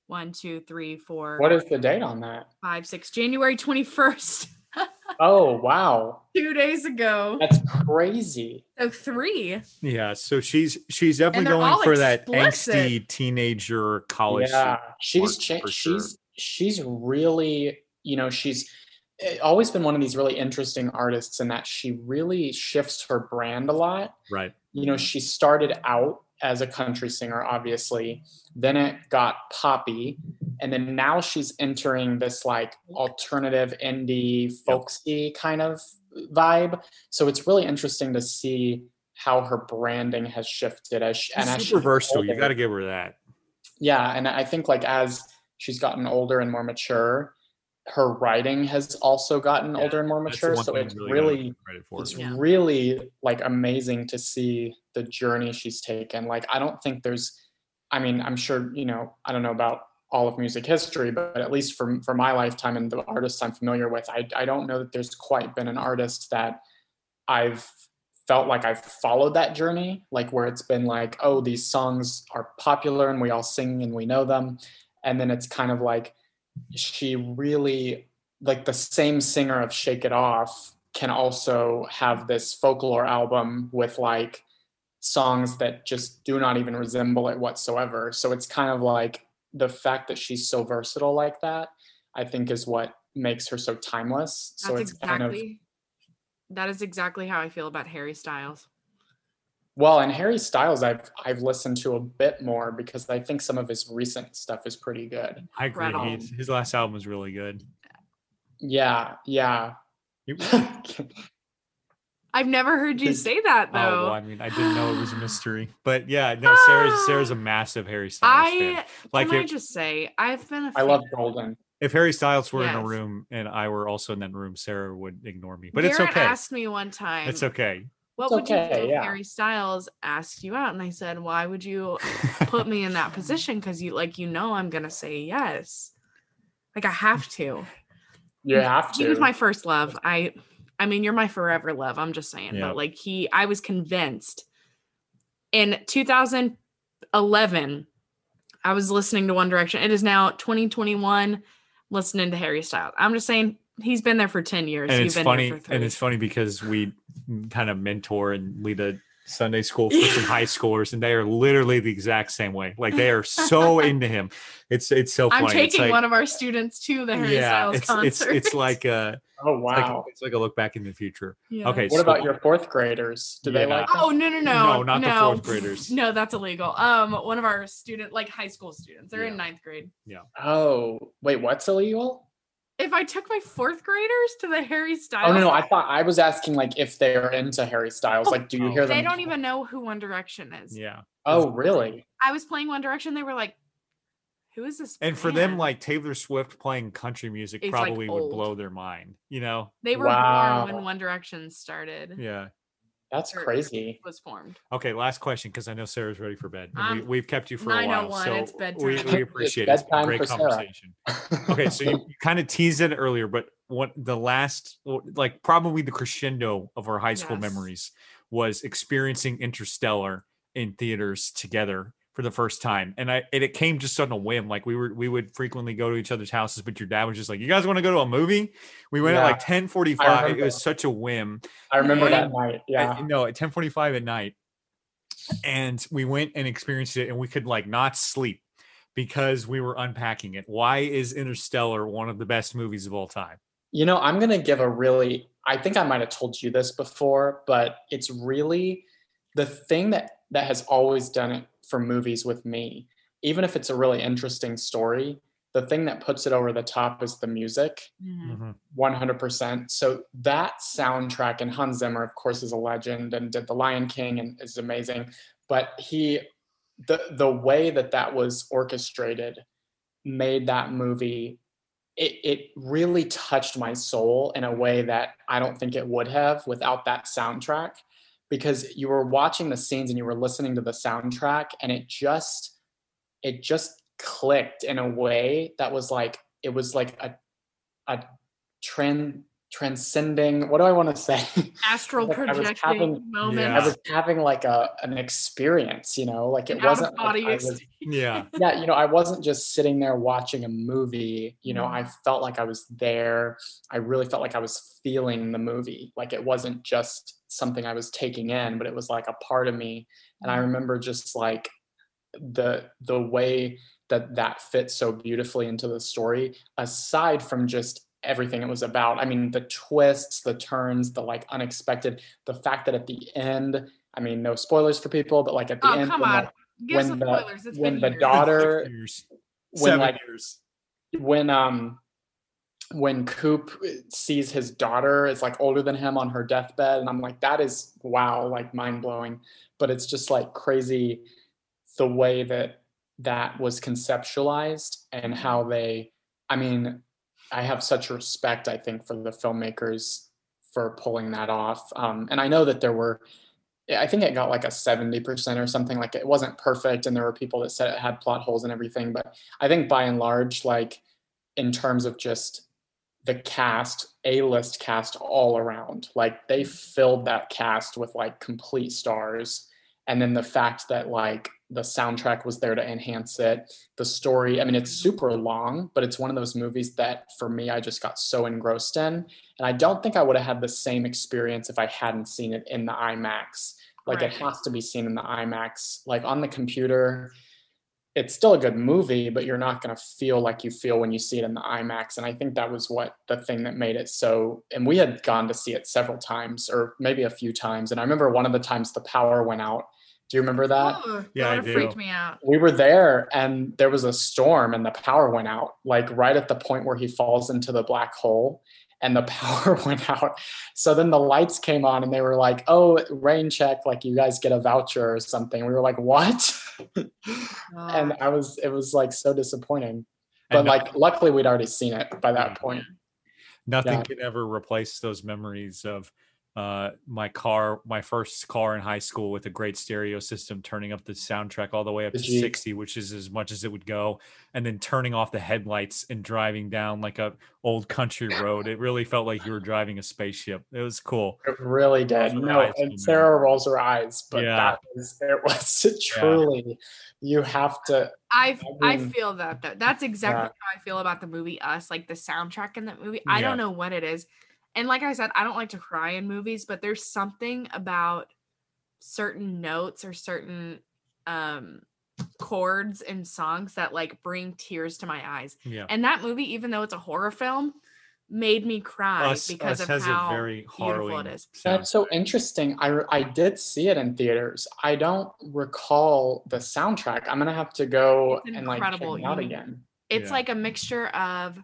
one, two, three, four, What is the date on that? five, six. January 21st, (laughs) Oh wow. two days ago. That's crazy. So three. Yeah. So she's she's definitely going all for that angsty teenager college. yeah she's cha- sure. she's she's really you know she's always been one of these really interesting artists in that she really shifts her brand a lot Right. you know she started out as a country singer obviously then it got poppy and then now she's entering this like alternative indie folksy kind of vibe so it's really interesting to see how her branding has shifted as she, and as She's super she's versatile. You got to give her that. yeah and i think like as she's gotten older and more mature her writing has also gotten Yeah, older and more mature so it's you gotta really give credit for. it's Yeah. really like amazing to see the journey she's taken like i don't think there's i mean i'm sure you know i don't know about all of music history but at least for, for my lifetime and the artists i'm familiar with I, I don't know that there's quite been an artist that i've felt like i've followed that journey like where it's been like oh these songs are popular and we all sing and we know them and then it's kind of like she really like the same singer of shake it off can also have this folklore album with like songs that just do not even resemble it whatsoever so it's kind of like the fact that she's so versatile like that i think is what makes her so timeless so That's it's kind of exactly. That is exactly how I feel about Harry Styles. Well and harry styles i've i've listened to a bit more because i think some of his recent stuff is pretty good I agree. Right He's- His last album was really good. yeah yeah (laughs) I've never heard you say that Oh, well, though. I mean, I didn't know it was a mystery, but yeah, no, (gasps) Sarah's Sarah's a massive Harry Styles fan. Like can I just say I've been a i love golden if Harry Styles were in a room and I were also in that room, Sarah would ignore me. But it's okay. asked me one time, It's okay. "What It's would you okay, do if yeah. Harry Styles asked you out?" And I said, "Why would you put (laughs) me in that position? Because you like you know I'm gonna say yes. Like I have to. you have to He was my first love. I I mean you're my forever love. I'm just saying. Yeah. But like he I was convinced in 2011 I was listening to One Direction. It is now 2021 listening to Harry Styles. I'm just saying he's been there for 10 years. and You've it's been funny here for and it's funny because we kind of mentor and lead a Sunday school for some high (laughs) schoolers, and they are literally the exact same way. Like they are (laughs) so into him. It's it's so funny. I'm It's taking like- one of our students to the Harry Styles it's, concert. it's it's like uh (laughs) Oh it's like, wow. it's like a look back in the future. Yeah. Okay, What so- about your fourth graders? Do they Yeah. like? Oh no no no No, not the no. fourth graders. No, that's illegal. Um, one of our student like high school students. They're in ninth grade. Yeah. Oh wait, what's illegal? If I took my fourth graders to the Harry Styles, Oh no, no. I thought I was asking like if they're into Harry Styles. Like, do you Oh. hear them? they don't even know who One Direction is. Yeah. Oh really? I was playing One Direction. They were like, "Who is this?" And for them, like Taylor Swift playing country music It's, like, probably would blow their mind. You know? they were Wow. born when One Direction started. Yeah. That's crazy. Was formed. Okay, last question because I know Sarah's ready for bed. and we, Um, we've kept you for a while, 9:01, so it's we, bedtime. we It's appreciate it. It's been a bedtime great conversation. Okay, so you, (laughs) you kind of teased it earlier, but what the last, like probably the crescendo of our high school Yes. memories was experiencing Interstellar in theaters together for the first time, and I and it came just on a whim. Like we were, we would frequently go to each other's houses, but your dad was just like, "You guys want to go to a movie?" We went at Yeah. like ten forty five. It was such a whim. I remember that And- night. at- Yeah. no, at ten forty five at night, and we went and experienced it, and we could like not sleep because we were unpacking it. Why is Interstellar one of the best movies of all time? You know, I'm gonna give a really. I think I might have told you this before, but it's really the thing that that has always done it for movies with me. Even if it's a really interesting story, the thing that puts it over the top is the music. Mm-hmm. 100%. So that soundtrack and Hans Zimmer, of course, is a legend and did The Lion King and is amazing. But he, the the way that that was orchestrated, made that movie. It it really touched my soul in a way that I don't think it would have without that soundtrack, because you were watching the scenes and you were listening to the soundtrack, and it just it just clicked in a way that was like it was like a a trend transcending what do i want to say? (laughs) Astral Like, I was projecting having- moment. Yeah. i was having like a an experience you know? Like it wasn't like out-of-body I was. Yeah, (laughs) yeah you know i wasn't just sitting there watching a movie you know? Mm-hmm. I felt like i was there. I really felt like i was feeling the movie. Like it wasn't just something i was taking in but it was like a part of me. And i mm-hmm. remember just like the the way that that fits so beautifully into the story aside from just everything it was about i mean the twists the turns the like unexpected the fact that at the end i mean no spoilers for people but like at the Oh end come when, on! like, Give when some the- spoilers. It's when been the years. daughter years, when seven like years. when um when Coop sees his daughter is like older than him on her deathbed, and I'm like, that is wow, like mind blowing. But it's just like crazy the way that that was conceptualized and how they. I mean, I have such respect, I think, for the filmmakers for pulling that off. Um, and I know that there were. I think it got like a 70% or something. Like it wasn't perfect, and there were people that said it had plot holes and everything. But I think by and large, like in terms of just the cast, A list cast all around. Like they filled that cast with like complete stars. And then the fact that like the soundtrack was there to enhance it. The story, I mean, it's super long, but it's one of those movies that for me, I just got so engrossed in. And I don't think I would have had the same experience if I hadn't seen it in the IMAX. Like it has to be seen in the IMAX. Like on the computer, it's still a good movie, but you're not going to feel like you feel when you see it in the IMAX. And I think that was what the thing that made it so. And we had gone to see it several times, or maybe a few times. And I remember one of the times the power went out. Do you remember that? Oh, Yeah, that I do. freaked me out. We were there, and there was a storm, and the power went out, like right at the point where he falls into the black hole. And the (laughs) power went out. So then the lights came on, and they were like, "Oh, rain check! Like you guys get a voucher or something." We were like, "What?" (laughs) and Oh, I was it was like so disappointing. But And like luckily we'd already seen it by that point. nothing yeah. can ever replace those memories of uh my car my first car in high school with a great stereo system turning up the soundtrack all the way up The to Jeep. 60 which is as much as it would go and then turning off the headlights and driving down like a old country road it really felt like you were driving a spaceship it was cool It really did. Those No, high school and Sarah rolls her eyes, but Yeah. that was it was (laughs) truly you have to I I mean- feel that though. That's exactly Yeah. how I feel about the movie Us. Like the soundtrack in that movie. I Yeah. don't know what it is. And like I said, I don't like to cry in movies, but there's something about certain notes or certain um chords in songs that like bring tears to my eyes. Yeah. And that movie, even though it's a horror film, made me cry Us, because Us of has how a very beautiful harrowing it is. That's so interesting. I, I did see it in theaters. I don't recall the soundtrack. I'm gonna have to go and like check it out again. It's Yeah. like a mixture of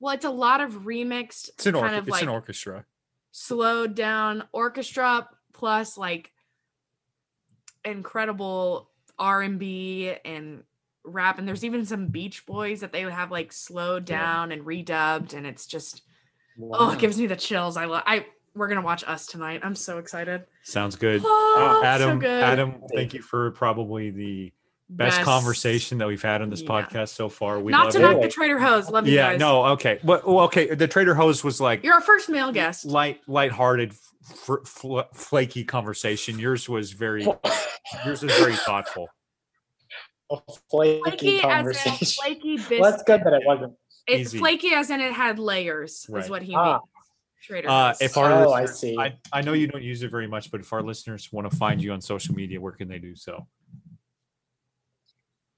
well, it's a lot of remixed It's an, kind of it's like an orchestra. slowed down orchestra plus like incredible R&B and rap and there's even some Beach Boys that they would have like slowed Yeah. down and redubbed and it's just oh it gives me the chills. I love I we're going to watch us tonight. I'm so excited. Sounds good. Oh, uh, Adam, so good. Adam, thank you for probably the best, conversation that we've had on this Yeah. podcast so far. We Not love to knock the Trader Hose. Love you Yeah, guys. no, okay. Well, well, okay. The Trader Hose was like You're our first male guest. light, lighthearted, fr- fl- flaky conversation. Yours was very, yours was very thoughtful. a flaky, Flaky as in conversation. flaky (laughs) well, that's good that it wasn't. It, Easy. flaky as in it had layers Right. is what he Ah. means. Trader Uh, if our Oh, I see. I, I know you don't use it very much, but if our listeners want to find you on social media, where can they do so?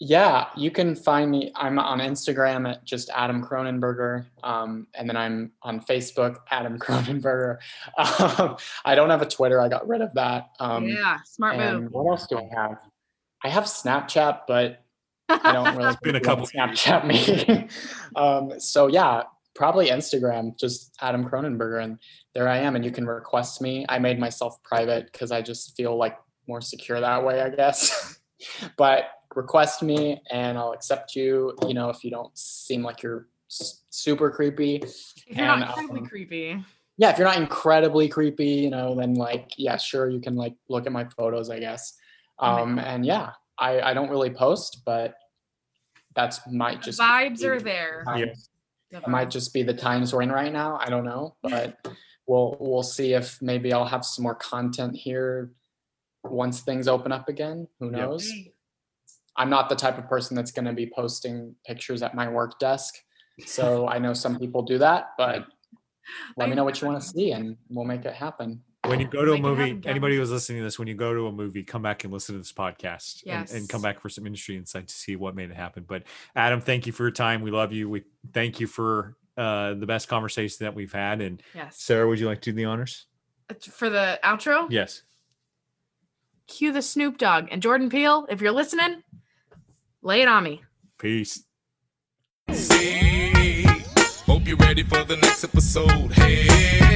Yeah, you can find me. I'm on Instagram at just Adam Cronenberger, um, and then I'm on Facebook, Adam (laughs) Cronenberger. Um, I don't have a Twitter. I got rid of that. Um, yeah, smart and move. what else do I have? I have Snapchat, but I don't (laughs) really. been a couple want Snapchat me. (laughs) um, so yeah, probably Instagram, just Adam Cronenberger, and there I am. And you can request me. I made myself private because I just feel like more secure that way, I guess. but request me, and I'll accept you. You know, if you don't seem like you're s- super creepy. if you're and, not incredibly um, creepy. Yeah, if you're not incredibly creepy, you know, then like, yeah, sure, you can like look at my photos, I guess. Oh Um, God. and yeah, I, I don't really post, but that's might The just vibes be are the there. Yeah. times- The It might just be the times we're in right now. I don't know, (laughs) but we'll we'll see if maybe I'll have some more content here once things open up again. Who knows? Hey, I'm not the type of person that's going to be posting pictures at my work desk. So (laughs) I know some people do that, but let me know what you want to see and we'll make it happen. When you go to a Make movie, happen, anybody who's listening to this, when you go to a movie, come back and listen to this podcast and, and come back for some industry insight to see what made it happen. But Adam, thank you for your time. We love you. We thank you for uh, the best conversation that we've had. And Yes. Sarah, would you like to do the honors? For the outro, Yes. cue the Snoop Dogg and Jordan Peele. If you're listening, lay it on me. Peace. See, hope you're ready for the next episode. Hey,